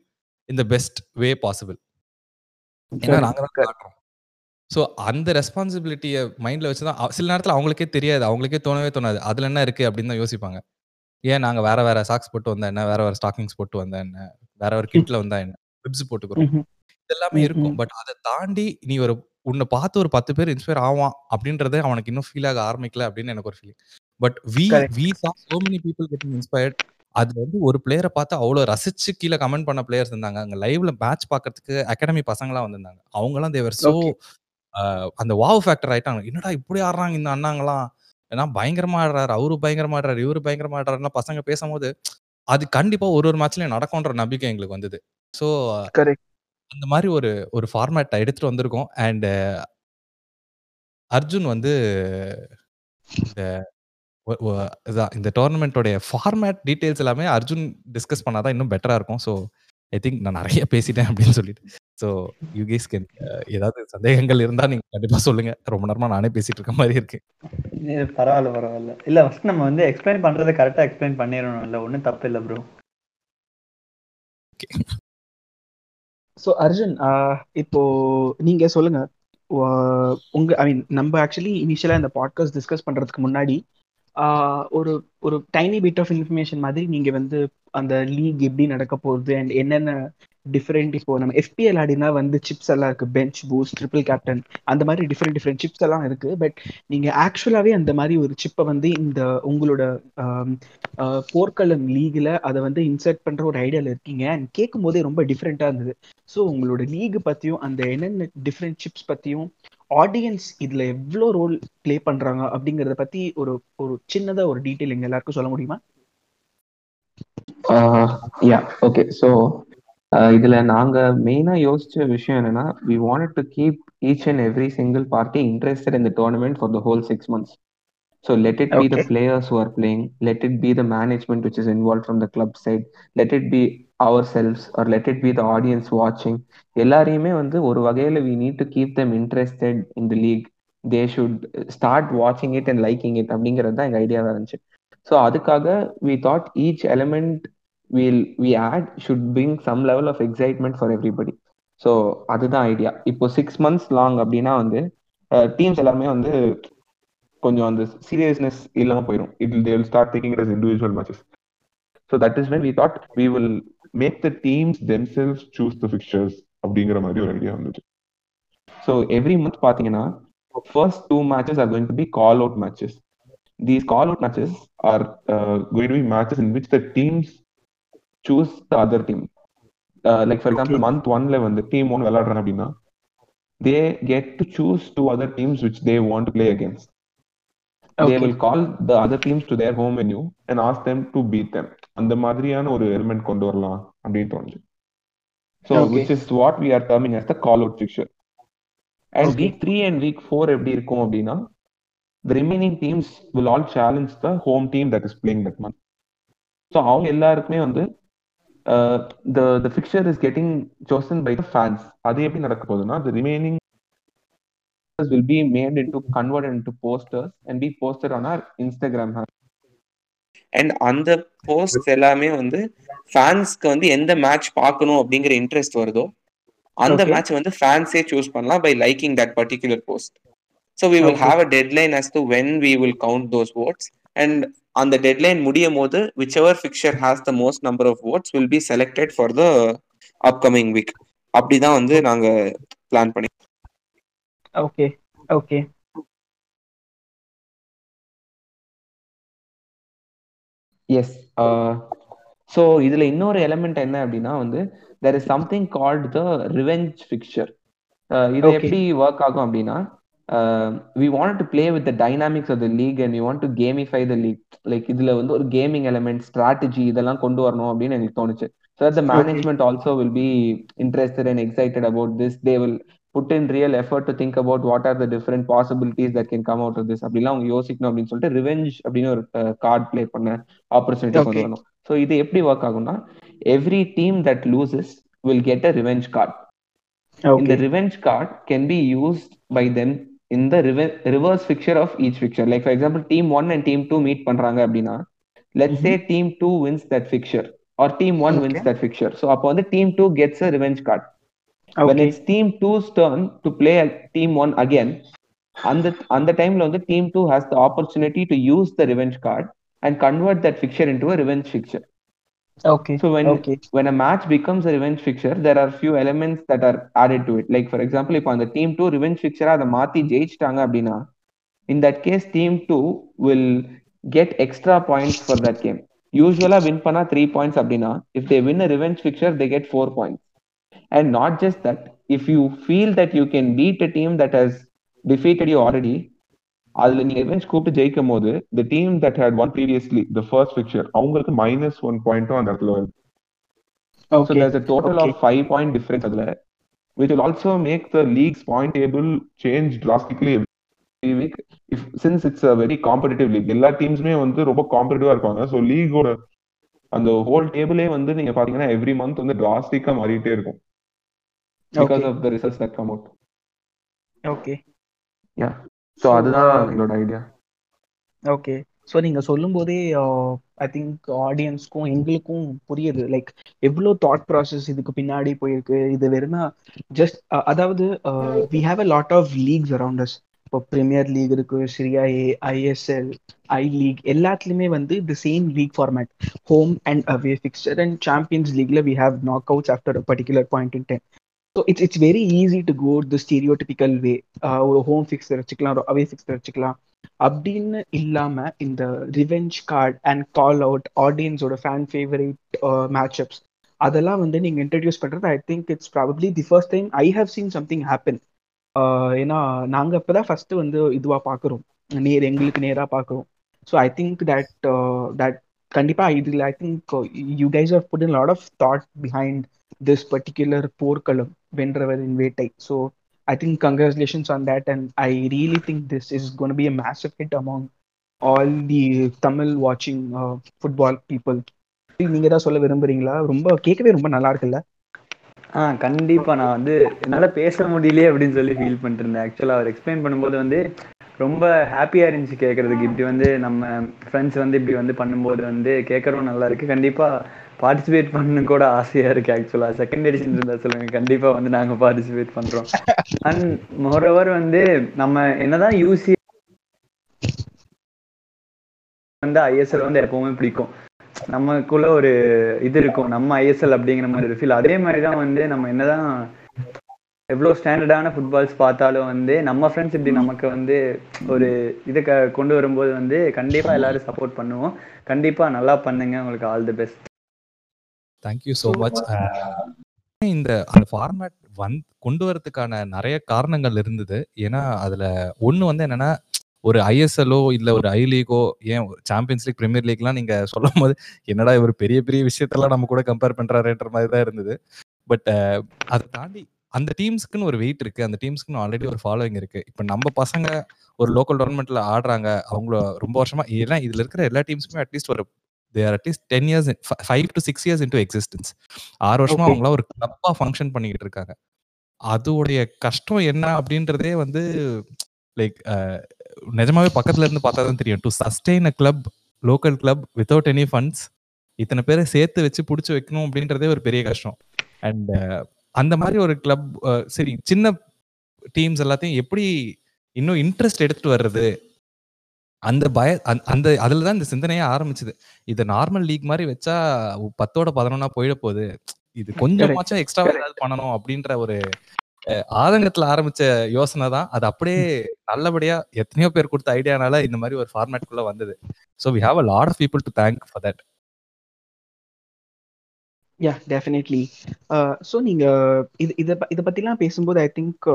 in the best way possible. ஏன்னா கரெக்ட், நாங்க தான். காட்டுறோம். ஸோ அந்த ரெஸ்பான்சிபிலிட்டிய மைண்ட்ல வச்சு தான் சில நேரத்துல அவங்களுக்கே தெரியாது. அவங்களுக்கே தோணவே தோணாது. அதுல என்ன இருக்கு அப்படின்னு தான் யோசிப்பாங்க. ஏன் நாங்க வேற வேற சாக்ஸ் போட்டு வந்தா என்ன? வேற வேற ஸ்டாக்கிங்ஸ் போட்டு வந்தா என்ன? வேற ஒரு. கிட்ல வந்தா என்ன? பிப்ஸ் போட்டுக்கிறோம். ம்ஹ்ம். இது எல்லாமே இருக்கும். பட் அத தாண்டி நீ ஒரு உன்ன பார்த்து ஒரு 10 பேர் இன்ஸ்பயர் ஆவான் அப்படின்றதே அவனுக்கு இன்னும் ஃபீல் ஆக ஆரம்பிக்கல அப்படின்னு எனக்கு ஒரு feeling. But we. We saw so many people getting inspired அது வந்து ஒரு பிளேயர பார்த்து அவ்வளோ ரசிச்சு கீழ கமெண்ட் பண்ண பிளேயர்ஸ் இருந்தாங்க. அங்க லைவ்ல மேட்ச் பார்க்கறதுக்கு அகாடமி பசங்கலாம் வந்திருந்தாங்க. அவங்கலாம் தே வர் சோ அந்த வாவ் ஃபேக்டர் ஆயிட்டாங்க. என்னடா இப்படி ஆடுறாங்க இந்த அண்ணாங்கலாம். ஏன்னா பயங்கரமா ஆடுறாரு. அவரு பயங்கரமா ஆடுறாரு. இவரு பயங்கரமா ஆடுறாருன்னு பசங்க பேசம்போது, அது கண்டிப்பா ஒரு ஒரு மேட்ச்லயும் நடக்கும்ன்ற நம்பிக்கை எங்களுக்கு வந்தது. ஸோ. அந்த மாரி ஒரு ஒரு ஃபார்மேட்ட எடுத்துட்டு வந்திருக்கோம். அண்ட் அர்ஜுன் வந்து இந்த இந்த டோர்னமென்ட்டோடைய ஃபார்மேட் டீட்டெயில்ஸ் எல்லாமே அர்ஜுன் டிஸ்கஸ் பண்ணா தான் இன்னும் பெட்டரா இருக்கும். ஸோ ஐ திங்க் நான் நெறைய பேசிட்டேன் அப்படின்னு சொல்லிட்டு. ஸோ யூ கெய்ஸ் கேன் ஏதாவது சந்தேகங்கள் இருந்தா நீங்க கண்டிப்பா சொல்லுங்க. ரொம்ப நேரமா நானே பேசிட்டு இருக்க மாரி இருக்கு. இது பரவால்ல, பரவால்ல. இல்ல ஃபர்ஸ்ட் நம்ம வந்து எக்ஸ்பிளைன் பண்றத கரெக்ட்டா எக்ஸ்பிளைன் பண்ணிறணும்ல. ஒண்ணும் தப்பு இல்ல ப்ரோ. ஓகே. ஸோ அர்ஜுன் இப்போ நீங்க சொல்லுங்க. உங்க ஐ மீன் நம்ப ஆக்சுவலி இனிஷியலா இந்த பாட்காஸ்ட் டிஸ்கஸ் பண்றதுக்கு முன்னாடி, ஒரு ஒரு டைனி பிட் ஆஃப் இன்ஃபர்மேஷன் மாதிரி நீங்க வந்து அந்த லீக் எப்படி நடக்க போகுது அண்ட் என்னென்ன டிஃப்ரெண்ட் இப்போ நம்ம எஃபிஎல் ஆடினா வந்து சிப்ஸ் எல்லாம் இருக்கு. பெஞ்ச் பூஸ்ட், ட்ரிபிள் கேப்டன் அந்த மாதிரி டிஃப்ரெண்ட் டிஃப்ரெண்ட் சிப்ஸ் எல்லாம் இருக்கு. பட் நீங்க ஆக்சுவலாவே அந்த மாதிரி ஒரு சிப்பை வந்து இந்த உங்களோட போர்க்களம் லீக்ல அதை வந்து இன்சர்ட் பண்ற ஒரு ஐடியால இருக்கீங்க. அண்ட் கேட்கும்போதே ரொம்ப டிஃப்ரெண்டா இருந்தது. ஸோ உங்களோட லீக் பத்தியும், அந்த என்னென்ன டிஃப்ரெண்ட் சிப்ஸ் பத்தியும், ஆடியன்ஸ் இதுல எவ்ளோ ரோல் பிளே பண்றாங்க அப்படிங்கறத பத்தி ஒரு ஒரு சின்னதா ஒரு டீட்டெயில் எங்க எல்லாருக்கும் சொல்ல முடியுமா? Yeah okay. ஸோ இதுல நாங்க மெயினா யோசிச்ச விஷயம் என்னன்னா, we want to keep each and every single party interested இந்த tournament for the whole six months. So let it be the okay. players who are playing, let it be the management which is involved from the club side, let it be ourselves or let it be the audience watching. எல்லாரையுமே வந்து ஒரு வகையில we need to keep them interested in the league. They should start watching it and liking it அப்படிங்கிறது தான் எங்க ஐடியாவா இருந்துச்சு. ஸோ அதுக்காக we thought each element we'll we add should bring some level of excitement for everybody. So அதுதான் ஐடியா. இப்போ சிக்ஸ் மந்த்ஸ் லாங் அப்படின்னா வந்து டீம்ஸ் எல்லாருமே வந்து கொஞ்சம் அந்த சீரியஸ்னஸ் இல்லாம போயிடும் it they will start taking it as individual matches so that is when we thought we will make the teams themselves choose the fixtures அப்படிங்கிற மாதிரி ஒரு ஐடியா வந்துச்சு. ஸோ எவ்ரி மந்த் பார்த்தீங்கன்னா first two matches are going to be call out matches these call out matches are going to be matches in which the teams choose the other team like for example month ஒன்ல வந்து டீம் ஒன் விளையாடுறாங்க அப்படின்னா they get to choose two other teams which they want to play against they okay. will call the other teams to their home venue and ask them to beat them அந்த மாதிரியான ஒரு எலிமெண்ட் கொண்டு வரலாம் அப்படின்னு தோணுச்சு so. Which is what we are terming as the call out fixture and. Week three and week four எப்படி இருக்கும் அப்படின்னா the remaining teams will all challenge the home team that is playing that month so அவங்க எல்லாருக்குமே வந்து uh, the the fixture is getting chosen by the fans அது எப்படி நடக்க போகுதுன்னா the remaining will be made into converted into posters and be posted on our Instagram. And அந்த போஸ்ட் எல்லாமே வந்து ஃபேன்ஸ்க்கு வந்து எந்த மேட்ச் பார்க்கணும் அப்படிங்கிற இன்ட்ரெஸ்ட் வருதோ அந்த. மேட்ச் வந்து ஃபேன்ஸே சூஸ் பண்ணலாம் by liking that particular post so we will. Have a deadline as to when we will count those votes and அந்த டெட்லைன் முடியும் போது whichever fixture has the most number of votes will be selected for the upcoming week அப்படிதான் வந்து நாங்க பிளான் பண்ணி ஓகே. ஓகே. எஸ் ஸோ இதுல இன்னொரு எலிமெண்ட் என்ன அப்படின்னா வந்து there is something called the revenge fixture இது. எப்படி ஒர்க் ஆகும் அப்படின்னா we want to play with the dynamics of the league and we want to gamify the league like இதுல வந்து ஒரு கேமிங் எலிமெண்ட் ஸ்ட்ராட்டஜி இதெல்லாம் கொண்டு வரணும் அப்படின்னு எனக்கு தோணுச்சு so the management also will be interested and excited about this they will put in real effort to think about what are the different possibilities that can come out of this அப்படிலாம் அவங்க யோசிக்கணும் அப்படின்னு சொல்லிட்டு ரிவெஞ்ச் அப்படின்னு ஒரு கார்டு ப்ளே பண்ண ஆப்பர்ச்சுனிட்டி கொண்டு. வரணும் ஸோ இது எப்படி ஒர்க் ஆகும்னா every team that loses will get a revenge card இந்த okay. revenge card can be used by them in the rever- reverse fixture of each fixture. Like for example, team one and team two meet பண்றாங்க அப்படின்னா let's say team two wins that fixture or team one wins Okay. that fixture. So அப்போ வந்து team two gets a revenge card. When okay. it's team two's turn to play a team one again, அந்த அந்த டைம்ல வந்து team two has the opportunity to use the revenge card and convert that fixture into a revenge fixture. Okay. So when okay. when a match becomes a revenge fixture, there are few elements that are added to it. Like for example, இப்போ அந்த team two revenge fixture அதை மாத்தி ஜெயிச்சிட்டாங்க அப்படின்னா in that case team two will get extra points for that game. யூஸ்வலா வின் பண்ணா த்ரீ பாயிண்ட்ஸ் அப்படின்னா if they win revenge fixture they get four points and not just that if you feel that you can beat a team that has defeated you already அதுல நீங்க ரிவெஞ்ச் கூப்பிட்டு ஜெயிக்கும் போது the team that had won previously the first fixture அவங்களுக்கு மைனஸ் ஒன் பாயிண்ட்டும் அந்த இடத்துல வருது. So okay there's a total Okay. of five point difference அதுல which will also make the league's point table change drastically every week. If since it's a very competitive league எல்லா டீம்ஸுமே வந்து ரொம்ப காம்படிட்டிவா இருப்பாங்க. ஸோ லீகோட அந்த ஹோல் டேபிளே வந்து நீங்க பாத்தீங்கன்னா எவ்ரி மந்த் வந்து டிராஸ்டிக்கா மாறிட்டே இருக்கும். Because. Of the results that come out okay so So, அதுதான் எங்களோட ஐடியா ஓகே ஸோ நீங்க சொல்லும்போதே ஐ திங்க் ஆடியன்ஸ்க்கும் எங்களுக்கும் புரியுது. லைக் எவ்வளோ தாட் ப்ராசஸ் இதுக்கு பின்னாடி போயிருக்கு? இது வெறும்னா ஜஸ்ட் அதாவது we have a lot of leagues around as இப்போ ப்ரீமியர் லீக் இருக்கு Serie A ISL I league எல்லாத்துலயுமே வந்து the same league format home and away fixture and champions லீக்ல we have knock outs after a particular point in time so it's it's very easy to go the stereotypical way ஒரு ஹோம் ஃபிக்ஸர் வச்சுக்கலாம் ஒரு அவே ஃபிக்ஸர் வச்சுக்கலாம். அப்படின்னு இல்லாம இந்த revenge card and call out ஆடியன்ஸோட ஃபேன் ஃபேவரேட் மேட்சப்ஸ் அதெல்லாம் வந்து நீங்க இன்ட்ரடியூஸ் பண்றது I think it's probably the first time I have seen something happen ஏன்னா நாங்க இப்பதான் ஃபர்ஸ்ட் வந்து இதுவாக பாக்குறோம். நேர் எங்களுக்கு நேராக பாக்குறோம். So I think that that கண்டிப்பா இதில் I think you guys are put lot of thought behind this particular Porkalam Vendravarin Vettai. So I think congratulations on that and I really think this is going be a massive hit among all the Tamil வாட்சிங் ஃபுட்பால் பீப்புள் நீங்க ஏதாவது சொல்ல விரும்புறீங்களா? ரொம்ப கேட்கவே ரொம்ப நல்லா இருக்குல்ல? ஆ கண்டிப்பா. நான் வந்து என்னால பேச முடியலையே அப்படின்னு சொல்லி ஃபீல் பண்ணிட்டு இருந்தேன் ஆக்சுவலா அவர் எக்ஸ்பிளைன் பண்ணும்போது வந்து ரொம்ப ஹாப்பியா இருந்துச்சு கேட்கறதுக்கு இப்படி வந்து நம்ம ஃப்ரெண்ட்ஸ் வந்து இப்படி வந்து பண்ணும்போது வந்து கேட்கறவும் நல்லா இருக்கு. கண்டிப்பா பார்ட்டிசிபேட் பண்ணு கூட ஆசையா இருக்கு ஆக்சுவலா செகண்ட் எடிஷன் இருந்தா சொல்லுங்க. கண்டிப்பா வந்து நாங்க பார்ட்டிசிபேட் பண்றோம். அண்ட் மோரோவர் வந்து நம்ம என்னதான் யூசி வந்து ஐஎஸ்எல் வந்து எப்பவுமே பிடிக்கும். நமக்குள்ள ஒரு இது இருக்கும் நம்ம ஐஎஸ்எல் அப்படிங்கிற மாதிரி ஒரு ஃபீல் அதே மாதிரி தான் வந்து நம்ம என்னதான் எவ்வளோ ஸ்டாண்டர்டான ஃபுட்பால்ஸ் பார்த்தாலும் வந்து நம்ம ஃப்ரெண்ட்ஸ் இப்படி நமக்கு வந்து ஒரு இதை க கொண்டு வரும்போது வந்து கண்டிப்பாக எல்லாரும் சப்போர்ட் பண்ணுவோம். கண்டிப்பாக நல்லா பண்ணுங்க. உங்களுக்கு all the best thank you so much இந்த அந்த ஃபார்மேட் வந் கொண்டு வரதுக்கான நிறைய காரணங்கள் இருந்தது. ஏன்னா அதுல ஒண்ணு வந்து என்னன்னா ஒரு ஐஎஸ்எல்லோ இல்ல ஒரு ஐ லீகோ ஏன் சாம்பியன்ஸ் லீக் பிரீமியர் லீக்லாம் நீங்க சொல்லும் போது என்னடா இவர் பெரிய பெரிய விஷயத்தெல்லாம் நம்ம கூட கம்பேர் பண்றாருன்ற மாதிரி தான் இருந்தது பட் அதை தாண்டி அந்த டீம்ஸ்க்குன்னு ஒரு வெயிட் இருக்கு. அந்த டீம்ஸ்க்குன்னு ஆல்ரெடி ஒரு ஃபாலோவிங் இருக்கு. இப்போ நம்ம பசங்க ஒரு லோக்கல் டோர்னமெண்ட்ல ஆடுறாங்க அவங்கள ரொம்ப வருஷமா ஏன்னா இதுல இருக்கிற எல்லா டீம்ஸுமே அட்லீஸ்ட் ஒரு their at least ten years five to six years into existence ஆறு வருஷமா Okay. அவங்களாம் ஒரு கிளப்பா ஃபங்க்ஷன் பண்ணிக்கிட்டு இருக்காங்க. அதோடைய கஷ்டம் என்ன அப்படின்றதே வந்து லைக் நிஜமாவே பக்கத்துல இருந்து பார்த்தா தான் தெரியும். To sustain a club local club without any funds இத்தனை பேரை சேர்த்து வச்சு பிடிச்சி வைக்கணும் அப்படின்றதே ஒரு பெரிய கஷ்டம். அண்ட் அந்த மாதிரி ஒரு கிளப் சரி சின்ன டீம்ஸ் எல்லாத்தையும் எப்படி இன்னும் இன்ட்ரெஸ்ட் எடுத்துட்டு வர்றது? அந்த பய அந்த- அதுல தான் இந்த சிந்தனையே ஆரம்பிச்சது. இது நார்மல் லீக் மாதிரி வச்சா பத்தோட பதினொன்னா போயிட போகுது. இது கொஞ்சமாச்சும் எக்ஸ்ட்ரா ஏதாவது பண்ணணும் அப்படின்ற ஒரு ஆதங்கத்துல ஆரம்பிச்ச யோசனை தான். அது அப்படியே நல்லபடியா எத்தனையோ பேர் கொடுத்த ஐடியானால இந்த மாதிரி ஒரு ஃபார்மேட் குள்ள வந்தது. So we have a lot of people to thank for that yeah definitely so நீங்க இது இதை இதை பத்திலாம் பேசும்போது ஐ திங்க்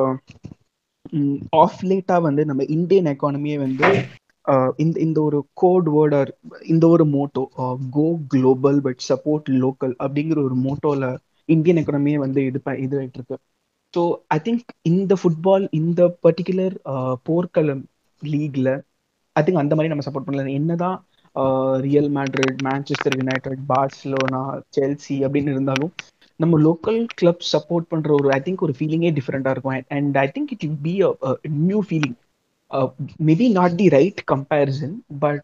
ஆஃப் லேட்டா வந்து நம்ம இந்தியன் எக்கானமியே வந்து இந்த இந்த ஒரு கோட் வேர்ட் இந்த ஒரு motto go global but support local அப்படிங்கிற ஒரு மோட்டோல இந்தியன் எக்கானமியே வந்து இது இது ஆயிட்டு இருக்கு ஸோ ஐ திங்க் இந்த ஃபுட்பால் இந்த பர்டிகுலர் போர்க்களம் லீக்ல ஐ திங்க் அந்த மாதிரி நம்ம சப்போர்ட் பண்ணல என்னதான் Real Madrid Manchester United Barcelona Chelsea அப்படின்னு இருந்தாலும் நம்ம லோக்கல் கிளப் சப்போர்ட் பண்ற ஒரு ஐ திங்க் ஒரு ஃபீலிங்கே டிஃப்ரெண்டா இருக்கும் and I think it will be a new feeling maybe not the right comparison but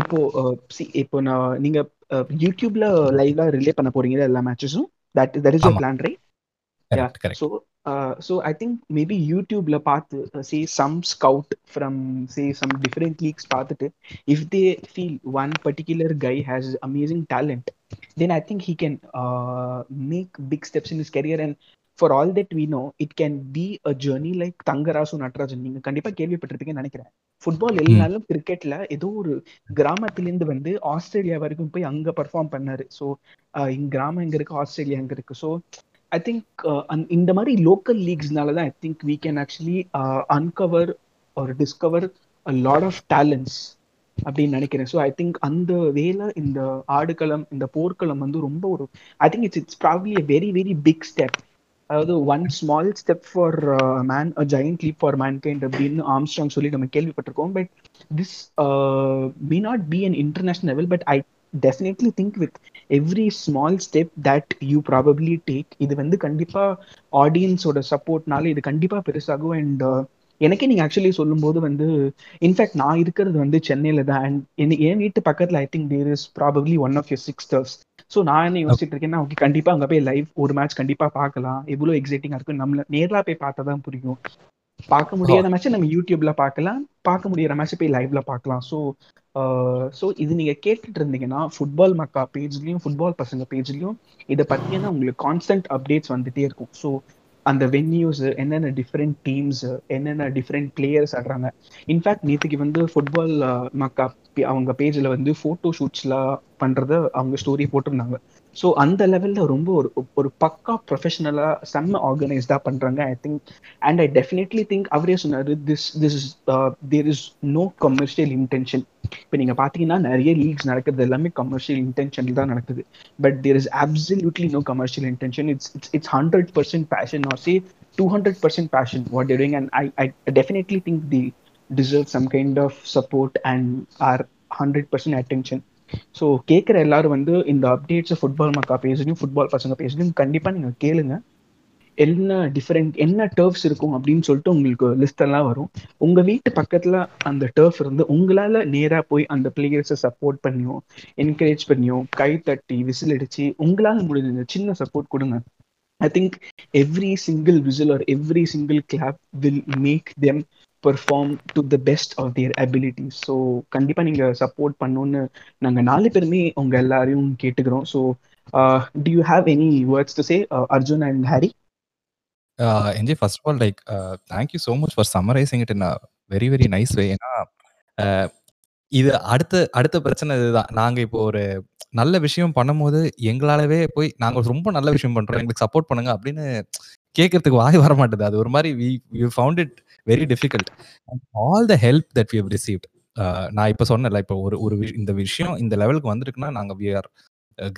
இப்போ uh, see, இப்போ நான் நீங்க யூடியூப்ல லைவ்ல ரிலே பண்ண போறீங்க எல்லா மேட்சஸும் that that is. Plan right. Correct correct So, uh, so I think maybe YouTube la பார்த்து uh, say some scout from say some different leagues பார்த்துட்டு if they feel one particular guy has amazing talent then I think he can uh, make big steps in his career. And for all that we know it can be a journey like Thangarasu Natarajan நீங்க கண்டிப்பா கேள்விப்பட்டிருப்பீங்கன்னு நினைக்கிறேன். ஃபுட்பால் இல்லைனாலும் கிரிக்கெட்ல ஏதோ ஒரு கிராமத்திலேருந்து வந்து ஆஸ்திரேலியா வரைக்கும் போய் அங்க பர்ஃபார்ம் பண்ணாரு. ஸோ இங்க கிராமம் எங்க இருக்கு ஆஸ்திரேலியா எங்க இருக்கு. ஸோ ஐ திங்க் இந்த மாதிரி லோக்கல் லீக்ஸ்னால தான் I think we can actually uncover ஒரு discover a lot of talents அப்படின்னு நினைக்கிறேன். ஸோ ஐ திங்க் அந்த வேலை இந்த ஆடுகளம் இந்த போர்க்களம் வந்து ரொம்ப ஒரு I think it's it's probably a very very big step அதாவது one small step for man a giant leap for mankind அப்படின்னு ஆம்ஸ்ட்ராங் சொல்லி நம்ம கேள்விப்பட்டிருக்கோம். But this may not be an international level but I definitely think with every small step that you probably take இது வந்து கண்டிப்பா ஆடியன்ஸோட சப்போர்ட்னால இது கண்டிப்பா பெருசாகும். அண்ட் uh, எனக்கே நீங்க ஆக்சுவலி சொல்லும்போது வந்து இன்ஃபேக்ட் நான் இருக்கிறது வந்து சென்னையில தான். அண்ட் என் வீட்டு பக்கத்துல I think there is probably one of your sixers so நான் என்ன யோசிச்சுட்டு இருக்கேன்னா ஓகே கண்டிப்பா அங்க போய் லைவ் ஒரு மேட்ச் கண்டிப்பா பார்க்கலாம். எவ்வளவு எக்ஸைட்டிங்கா இருக்கும் நம்மள நேர்லா போய் பார்த்தா தான் புரியும். பார்க்க முடியாத மேட்ச் நம்ம யூடியூப்ல பார்க்கலாம் பார்க்க முடியாத மேட்ச் போய் லைவ்ல பார்க்கலாம். ஸோ ஸோ இது நீங்க கேட்டுட்டு இருந்தீங்கன்னா ஃபுட்பால் மக்கா பேஜ்லயும் ஃபுட்பால் பசங்க பேஜ்லயும் இதை பத்தியான உங்களுக்கு கான்ஸ்டன்ட் அப்டேட்ஸ் வந்துட்டே இருக்கும். ஸோ அந்த வென்யூஸ் என்னென்ன டிஃப்ரெண்ட் டீம்ஸ் என்னென்ன டிஃப்ரெண்ட் பிளேயர்ஸ் ஆடுறாங்க. இன்ஃபேக்ட் நேற்றுக்கு வந்து ஃபுட்பால் மக்கா அவங்க பேஜில் வந்து ஃபோட்டோ ஷூட்ஸ்லாம் பண்ணுறத அவங்க ஸ்டோரி போட்டிருந்தாங்க. ஸோ அந்த லெவலில் ரொம்ப ஒரு ஒரு பக்கா ப்ரொஃபஷனலாக செம்ம ஆர்கனைஸ்டாக பண்ணுறாங்க I think and I definitely think அவரே சொன்னார் this this is there is no commercial intention இப்போ நீங்கள் பார்த்தீங்கன்னா நிறைய லீக்ஸ் நடக்கிறது எல்லாமே கமர்ஷியல் இன்டென்ஷன் தான் நடக்குது. But there is absolutely no commercial intention it's it's it's hundred percent passion or say two hundred percent passion what doing and I I definitely think they deserve some kind of support and or hundred percent attention so கேட்குற எல்லாரும் வந்து இந்த அப்டேட்ஸ் ஃபுட்பால் மக்கா பேஜ்லையும் ஃபுட்பால் பசங்க பேஜ்லையும் கண்டிப்பாக நீங்கள் கேளுங்க. என்ன டிஃப்ரெண்ட் என்ன டர்ஃப்ஸ் இருக்கும் அப்படின்னு சொல்லிட்டு உங்களுக்கு லிஸ்ட் எல்லாம் வரும். உங்க வீட்டு பக்கத்துல அந்த டர்ஃப் இருந்து உங்களால நேரா போய் அந்த பிளேயர்ஸை சப்போர்ட் பண்ணியும் என்கரேஜ் பண்ணியும் கை தட்டி விசில் அடிச்சு உங்களால முடிஞ்ச சின்ன சப்போர்ட் கொடுங்க. I think every single whistle or every single clap will make them perform to the best of their ability so கண்டிப்பாக நீங்கள் சப்போர்ட் பண்ணணும்னு நாங்கள் நாலு பேருமே உங்க எல்லாரையும் கேட்டுக்கிறோம். So do you have any words to say Arjun and Harry NG first of all like thank you so much for summarizing it in summarizing very very nice way ஏன்னா, uh, இது அடுத்த அடுத்த பிரச்சனை இதுதான். நாங்கள் இப்போ ஒரு நல்ல விஷயம் பண்ணும்போது, எங்களாலவே போய் நாங்கள் ரொம்ப நல்ல விஷயம் பண்ணுறோம் எங்களுக்கு சப்போர்ட் பண்ணுங்க அப்படின்னு கேட்கறதுக்கு வாய் வர மாட்டேது. அது ஒரு மாதிரி we you found it very difficult. All the help that we have received. நான் இப்போ சொன்னேன்ல, இப்போ ஒரு ஒரு வி இந்த விஷயம் இந்த லெவலுக்கு வந்திருக்குன்னா, நாங்கள் we are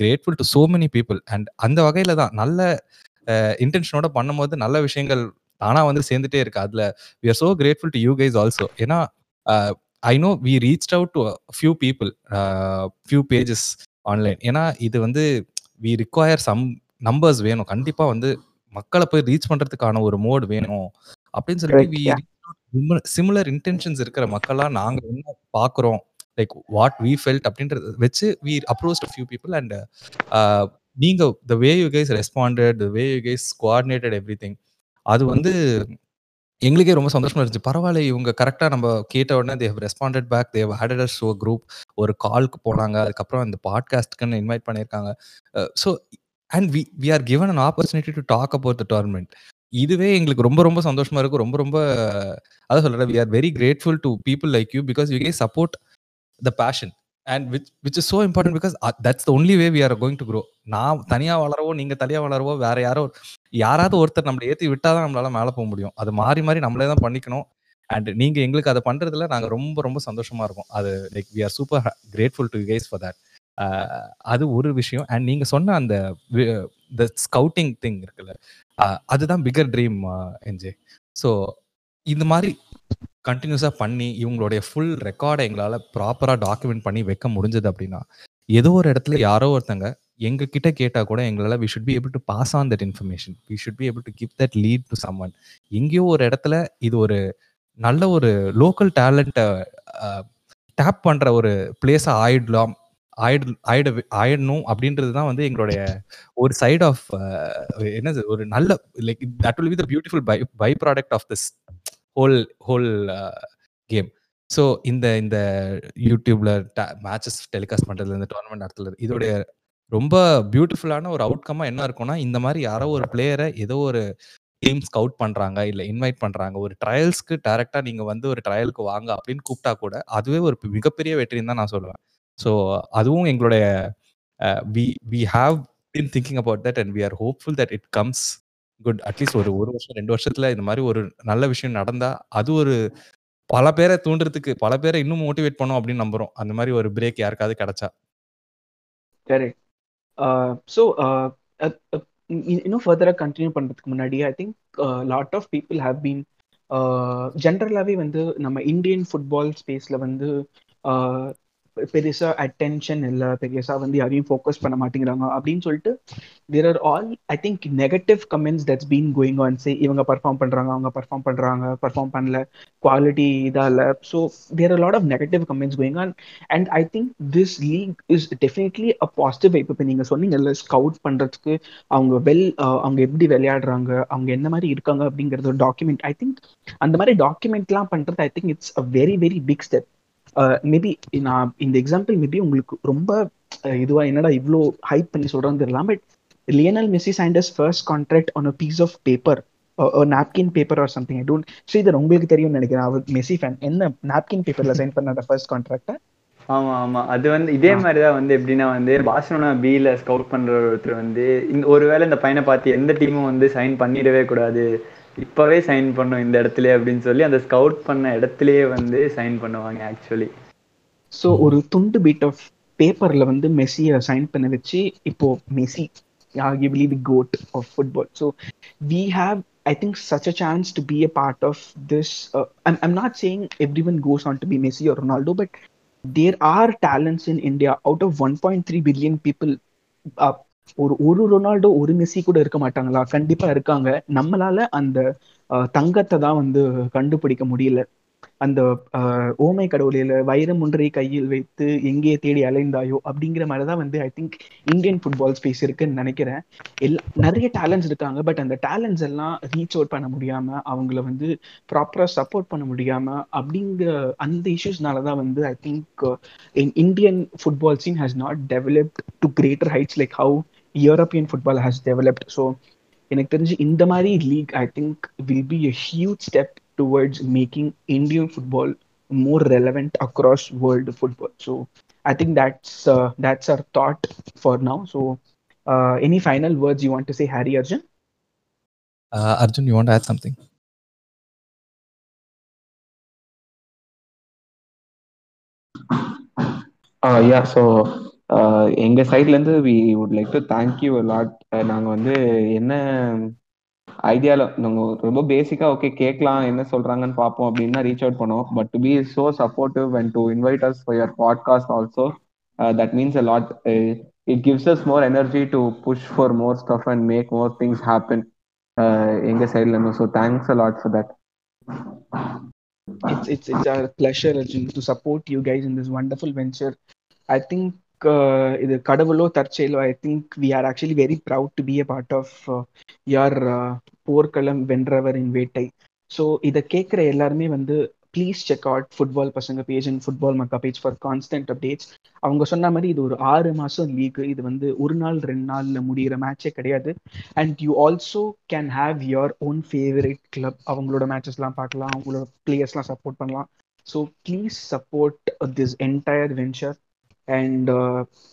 grateful to so many people and அந்த வகையில் தான் நல்ல uh, இன்டென்ஷனோட பண்ணும்போது நல்ல விஷயங்கள் தானா வந்து சேர்ந்துட்டே இருக்கு. அதுல we are so grateful to you guys also. ஏன்னா, I know we reach out to few people few pages online. ஏன்னா, இது வந்து வி ரிக்வயர் சம் நம்பர்ஸ் வேணும். கண்டிப்பாக வந்து மக்களை போய் ரீச் பண்ணுறதுக்கான ஒரு மோட் வேணும். அப்படின்னு சொல்லிட்டு கரெக்ட். சிமிலர் இன்டென்ஷன்ஸ் இருக்கிற மக்களா நாங்க என்ன பார்க்குறோம், லைக் வாட் வி ஃபெல்ட் அப்படின்றத வச்சு we approached few people and நீங்க the way you guys responded, way you guys coordinated everything. அது வந்து எங்களுக்கே ரொம்ப சந்தோஷமா இருந்துச்சு. பரவாயில்ல இவங்க கரெக்ட்டா நம்ம கேட்ட உடனே they have responded back. They have added us a group. ஒரு கால்க்கு போனாங்க. அதுக்கப்புறம் இந்த பாட்காஸ்ட்க்குன்னு இன்வைட் பண்ணியிருக்காங்க. So and we we are given an opportunity to talk about the tournament. இதுவே எங்களுக்கு ரொம்ப ரொம்ப சந்தோஷமா இருக்கும் ரொம்ப ரொம்ப அதான் சொல்றேன். We are very grateful to people like you because you K support the passion. And which which is so important because that's the only way we are going to grow. நான் தனியாக வளரவோ, நீங்கள் தனியாக வளரவோ, வேற யாரோ யாராவது ஒருத்தர் நம்மளை ஏற்றி விட்டால் தான் நம்மளால மேலே போக முடியும். அது மாறி மாறி நம்மளே தான் பண்ணிக்கணும். அண்ட் நீங்கள் எங்களுக்கு அதை பண்ணுறதுல நாங்கள் ரொம்ப ரொம்ப சந்தோஷமா இருக்கும் அது like we are super grateful to you guys for that. அது ஒரு விஷயம். அண்ட் நீங்கள் சொன்ன அந்த த ஸ்கவுட்டிங் திங் இருக்குல்ல, அதுதான் பிகர் ட்ரீம் என்ஜே. ஸோ இந்த மாதிரி கண்டினியூஸாக பண்ணி இவங்களுடைய ஃபுல் ரெக்கார்டை எங்களால் ப்ராப்பராக டாக்குமெண்ட் பண்ணி வைக்க முடிஞ்சது அப்படின்னா, ஏதோ ஒரு இடத்துல யாரோ ஒருத்தங்க எங்கள் கிட்டே கேட்டால் கூட எங்களால் we should be able to pass on that information. We should be able to give that lead to someone. எங்கேயோ ஒரு இடத்துல இது ஒரு நல்ல ஒரு லோக்கல் டேலண்ட்டை டேப் பண்ணுற ஒரு பிளேஸாக ஆயிடலாம். ஆயிடு ஆயிட ஆயிடணும் அப்படின்றது தான் வந்து எங்களுடைய ஒரு சைட் ஆஃப் என்ன என்னது ஒரு நல்ல like that will be the beautiful by by product of this whole whole game. So இந்த இந்த யூடியூப்ல ட மேட்சஸ் டெலிகாஸ்ட் பண்றதுல, இந்த டோர்னமெண்ட் நடத்துறது இதோடைய ரொம்ப பியூட்டிஃபுல்லான ஒரு அவுட்கம்மா என்ன இருக்கும்னா, இந்த மாதிரி யாரோ ஒரு பிளேயரை ஏதோ ஒரு டீம் ஸ்கவுட் பண்றாங்க, இல்ல இன்வைட் பண்றாங்க. ஒரு ட்ரையல்ஸ்க்கு டேரெக்டாக நீங்க வந்து ஒரு ட்ரையலுக்கு வாங்க அப்படின்னு கூப்பிட்டா கூட, அதுவே ஒரு மிகப்பெரிய வெற்றின்னு தான் நான் சொல்லுவேன். ஸோ அதுவும் எங்களுடைய we we have been thinking about that and we are hopeful that it comes good. At least ஒரு ஒரு வருஷம், ரெண்டு வருஷத்துல இந்த மாதிரி ஒரு நல்ல விஷயம் நடந்தா, அது ஒரு பல பேரை தூண்டுறதுக்கு, பல பேரை இன்னும் மோட்டிவேட் பண்ணும் அப்படின்னு நம்புறோம். அந்த மாதிரி ஒரு பிரேக் யாருக்காவது கிடைச்சா. சரி ஸோ இன்னும் ஃபர்தரா கண்டினியூ பண்றதுக்கு முன்னாடி I think lot of people have been ஜென்ரலாகவே வந்து நம்ம இந்தியன் ஃபுட்பால் ஸ்பேஸ்ல வந்து பெருசா அட்டென்ஷன் இல்லை பெருசா வந்து யாரையும் ஃபோக்கஸ் பண்ண மாட்டேங்கிறாங்க அப்படின்னு சொல்லிட்டு there are all I think negative comments that's been going on say இவங்க பர்ஃபார்ம் பண்றாங்க அவங்க பர்ஃபார்ம் பண்றாங்க பர்ஃபார்ம் பண்ணல குவாலிட்டி இதா இல்ல. So there are lot of negative comments going on and I think this league is definitely a positive vibe இப்போ நீங்க சொன்னீங்கல்ல ஸ்கவுட் பண்றதுக்கு அவங்க வெல் அவங்க எப்படி விளையாடுறாங்க அவங்க என்ன மாதிரி இருக்காங்க அப்படிங்கிறது ஒரு டாக்குமெண்ட் ஐ திங்க் அந்த மாதிரி டாக்குமெண்ட்லாம் பண்றது I think it's a very very big step maybe நான் இந்த எக்ஸாம்பிள் மேபி உங்களுக்கு ரொம்ப இதுவா என்னடா இவ்வளோ ஹைப் பண்ணி சொல்கிறேன்னு தெரியலாம் but Lionel Messi signed his first contract on a piece of paper napkin paper or something I don't Sridhar உங்களுக்கு தெரியும்னு நினைக்கிறேன். அவர் மெஸ்ஸி ஃபேன் என்ன நாப்கின் பேப்பர்ல சைன் பண்ண ஃபர்ஸ்ட் கான்ட்ராக்டை ஆமா ஆமா. அது வந்து இதே மாதிரி தான் வந்து எப்படின்னா வந்து பார்சலோனா பியில் ஸ்கவுட் பண்ற ஒருத்தர் வந்து இந்த ஒருவேளை இந்த பையனை பார்த்து எந்த டீமும் வந்து சைன் பண்ணிடவே கூடாது. இப்பவே சைன் பண்ணும் இந்த இடத்துல அப்படின்னு சொல்லி அந்த ஸ்கவுட் பண்ண இடத்துலயே வந்து சைன் பண்ணுவாங்க ஆக்சுவலி ஸோ ஒரு துண்டு பிட் ஆஃப் பேப்பர்ல வந்து மெஸ்ஸியை சைன் பண்ண வச்சு இப்போ Messi arguably the goat of football. So we have, I think, such a chance to be a part of this. Uh, I'm, I'm not saying everyone goes on to be Messi or Ronaldo, but there are talents in India out of 1.3 billion people. Uh, ஒரு ஒரு ரொனால்டோ ஒரு மெஸ்ஸி கூட இருக்க மாட்டாங்களா? கண்டிப்பா இருக்காங்க. நம்மளால அந்த தங்கத்தை தான் வந்து கண்டுபிடிக்க முடியல. அந்த ஓமை கடவுளில வைரம் ஒன்றை கையில் வைத்து எங்கே தேடி அலைந்தாயோ அப்படிங்கிற மாதிரி தான் வந்து I think Indian football space இருக்குன்னு நினைக்கிறேன். எல்லா நிறைய டேலண்ட்ஸ் இருக்காங்க பட் அந்த டேலண்ட்ஸ் எல்லாம் ரீச் அவுட் பண்ண முடியாம அவங்கள வந்து ப்ராப்பரா சப்போர்ட் பண்ண முடியாம அப்படிங்கிற அந்த இஷ்யூஸ்னாலதான் வந்து I think Indian football scene has not developed to greater heights like how European football has developed so எனக்கு தெரிஞ்சு இந்த மாதிரி league I think will be a huge step towards making Indian football more relevant across world football. So I think that's uh, that's our thought for now. So uh, any final words you want to say, Harry Arjun? Uh, Arjun, you want to add something? Uh, yeah, so uh, எங்க சைட்ல இருந்து we would like to thank you lot நாங்க வந்து என்ன ஐடியால நாங்க ரொம்ப பேசிக்கா ஓகே கேட்கலாம் என்ன சொல்றாங்கன்னு பார்ப்போம் அப்படின்னா ரீச் அவுட் பண்ணோம். But to be so supportive and to invite us for your podcast also that means a lot it gives us more energy to push for more stuff and make more things happen எங்க சைட்ல இருந்து. So thanks a lot for that It's it's it's our pleasure Arjun, to support you guys in this wonderful venture. I think இது கடவுளோ தற்செயலோ I think we are actually very proud to be a part of யார் போர்க்களம் வென்றவர் இன் வேட்டை. ஸோ இதை கேட்குற எல்லாருமே வந்து ப்ளீஸ் செக் அவுட் ஃபுட்பால் பசங்க page and football Mecca page for constant updates அவங்க சொன்ன மாதிரி இது ஒரு ஆறு மாதம் லீக் இது வந்து ஒரு நாள் ரெண்டு நாளில் முடிகிற மேட்சே கிடையாது. And you also can have your own favourite club அவங்களோட மேட்சஸ்லாம் பார்க்கலாம். அவங்களோட பிளேயர்ஸ்லாம் சப்போர்ட் பண்ணலாம். So please support this entire venture and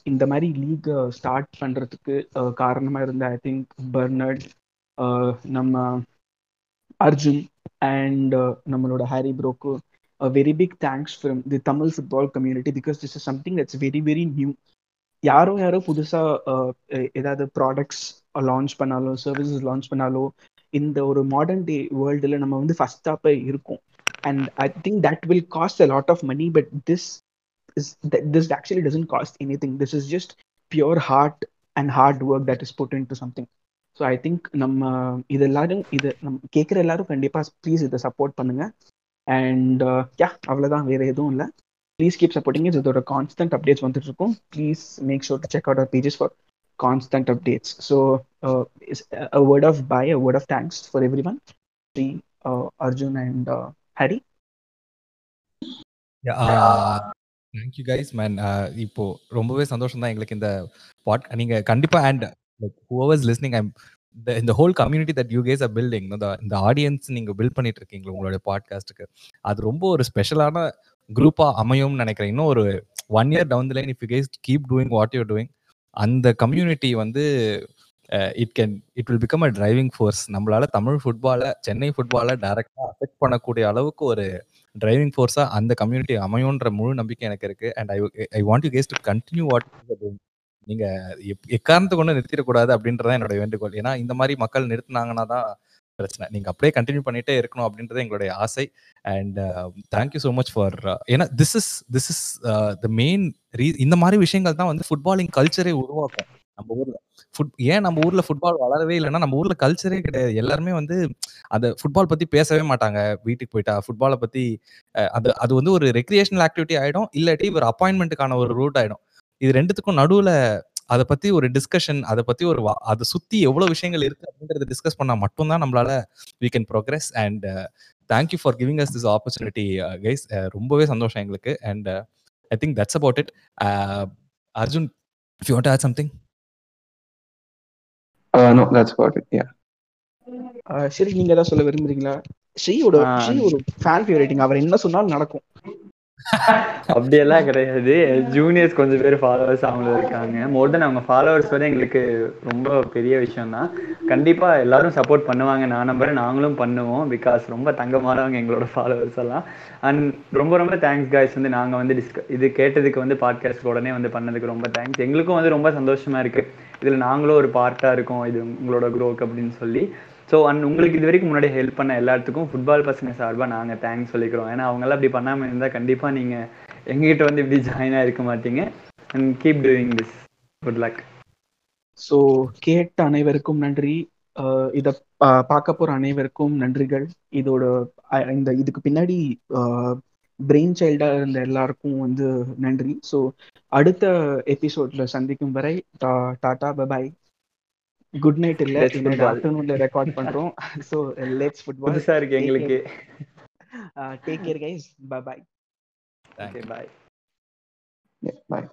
இந்த மாதிரி லீக் ஸ்டார்ட் பண்ணுறதுக்கு காரணமாக இருந்த ஐ திங்க் பர்னர்ட் நம்ம அர்ஜுன் அண்ட் நம்மளோட Harry ப்ரோக்கு very big thanks from the Tamil football community because this is something that's very very new யாரோ யாரோ புதுசாக ஏதாவது ப்ராடக்ட்ஸ் லான்ச் பண்ணாலோ சர்வீசஸ் லான்ச் பண்ணாலோ இந்த ஒரு மாடர்ன் டே வேர்ல்டில் நம்ம வந்து ஃபஸ்ட்டாக போய் இருக்கோம். And I think that will cost a lot of money but this is that this actually doesn't cost anything. This is just pure heart and hard work that is put into something. So I think நம்ம இது எல்லாரும் இது நம்ம கேட்குற எல்லாரும் கண்டிப்பாக ப்ளீஸ் இதை சப்போர்ட் பண்ணுங்க. அண்ட் யா அவ்வளோதான் வேற எதுவும் இல்லை. ப்ளீஸ் கீப் சப்போர்ட்டிங் இஸ் இதோட கான்ஸ்டன்ட் அப்டேட்ஸ் வந்துட்டு இருக்கும். Please make sure to check out our pages for constant updates so a word of bye a word of thanks for everyone Shri Arjun and Hari thank you guys man இப்போ ரொம்பவே சந்தோஷம் தான் எங்களுக்கு இந்த பாட் நீங்க கண்டிப்பா and like whoever's listening I'm இந்த whole community that you guys a building இந்த ஆடியன்ஸ் நீங்க பில்ட் பண்ணிட்டு இருக்கீங்க உங்களுடைய பாட்காஸ்ட்டுக்கு அது ரொம்ப ஒரு ஸ்பெஷலான குரூப்பா அமையும்னு நினைக்கிறேன். இன்னும் ஒரு one year down line if you guys keep doing what you're doing அந்த கம்யூனிட்டி வந்து it can it will become a driving force நம்மளால தமிழ் ஃபுட்பாலை சென்னை ஃபுட்பாலை டைரக்டா அஃபெக்ட் பண்ணக்கூடிய அளவுக்கு ஒரு டிரைவிங் ஃபோர்ஸாக அந்த கம்யூனிட்டி அமையுன்ற முழு நம்பிக்கை எனக்கு இருக்கு. And I I want you guys to continue what நீங்க எப்- எக்காரணத்தை கொண்டு நிறுத்திடக்கூடாது அப்படின்றத என்னோட வேண்டுகோள். ஏன்னா இந்த மாதிரி மக்கள் நிறுத்தினாங்கன்னா தான் பிரச்சனை. நீங்க அப்படியே கண்டினியூ பண்ணிட்டே இருக்கணும் அப்படின்றது எங்களுடைய ஆசை. And thank you so much for ஏன்னா this is this is the main ரீ இந்த மாதிரி விஷயங்கள் தான் வந்து ஃபுட்பாலிங் கல்ச்சரை உருவாக்கும். நம்ம ஊர்ல. ஃபுட் ஏன் நம்ம ஊர்ல ஃபுட்பால் வளரவே இல்லைன்னா நம்ம ஊர்ல கல்ச்சரே கிடையாது. எல்லாருமே வந்து அந்த ஃபுட்பால் பத்தி பேசவே மாட்டாங்க. வீட்டுக்கு போயிட்டா ஃபுட்பாலை பத்தி அது அது வந்து ஒரு ரெக்ரியேஷனல் ஆக்டிவிட்டி ஆயிடும். இல்லாட்டி ஒரு அப்பாயின்மெண்ட்டுக்கான ஒரு ரூட் ஆயிடும். இது ரெண்டுத்துக்கும் நடுவுல அதை பத்தி ஒரு டிஸ்கஷன் அதை பத்தி ஒரு அதை சுத்தி எவ்வளவு விஷயங்கள் இருக்கு அப்படின்றத டிஸ்கஸ் பண்ணா மட்டும்தான் நம்மளால we can progress and thank you for giving us this opportunity guys ரொம்பவே சந்தோஷம் எங்களுக்கு. And I think that's about it Arjun if you want add something Uh, that's about it. Yeah. ஆஹ் சரி நீங்க ஏதாவது சொல்ல விரும்புறீங்களா ஸ்ரீயோட ஸ்ரீ ஒரு ஃபேன் ஃபேவரேட்டிங் அவர் என்ன சொன்னாலும் நடக்கும் அப்படியெல்லாம் கிடையாது. ஜூனியர்ஸ் கொஞ்சம் பேர் ஃபாலோவர்ஸ் அவங்களும் இருக்காங்க. மோர் தென் அவங்க ஃபாலோவர்ஸ் வந்து எங்களுக்கு ரொம்ப பெரிய விஷயம் தான் கண்டிப்பா எல்லாரும் சப்போர்ட் பண்ணுவாங்க. நான் நம்புறேன். நாங்களும் பண்ணுவோம். பிகாஸ் ரொம்ப தங்கமானவங்க எங்களோட ஃபாலோவர்ஸ் எல்லாம். அண்ட் ரொம்ப ரொம்ப தேங்க்ஸ் காய்ஸ் வந்து நாங்க வந்து டிஸ்க இது கேட்டதுக்கு வந்து பாட்காஸ்ட் உடனே வந்து பண்ணதுக்கு ரொம்ப தேங்க்ஸ் எங்களுக்கும் வந்து ரொம்ப சந்தோஷமா இருக்கு. இதுல நாங்களும் ஒரு பார்ட்டா இருக்கோம். இது உங்களோட குரோக் அப்படின்னு சொல்லி. ஸோ அண்ட் உங்களுக்கு இது வரைக்கும் முன்னாடி ஹெல்ப் பண்ண எல்லாத்துக்கும் ஃபுட்பால் பசங்க சார்பாக நாங்கள் தேங்க்ஸ் சொல்லிக்கிறோம். ஏன்னா அவங்களாம் அப்படி பண்ணாமல் இருந்தால் கண்டிப்பாக நீங்கள் எங்ககிட்ட வந்து இப்படி ஜாயின் ஆயிருக்க மாட்டீங்க. And keep doing this good luck so கேட்ட அனைவருக்கும் நன்றி. இதை பார்க்க போகிற அனைவருக்கும் நன்றிகள். இதோட இந்த இதுக்கு பின்னாடி பிரெயின் சைல்டா இருந்த எல்லாருக்கும் வந்து நன்றி. ஸோ அடுத்த எபிசோட்ல சந்திக்கும் வரை டா- டாடா பபாய் குட் நைட் இல்ல. ஆஃப்டர்நூன்ல ரெக்கார்ட் பண்றோம். ஸோ லெட்ஸ் ஃபுட்பால் புதுசாக இருக்கு எங்களுக்கு. Take care guys bye bye okay bye Yeah. Bye.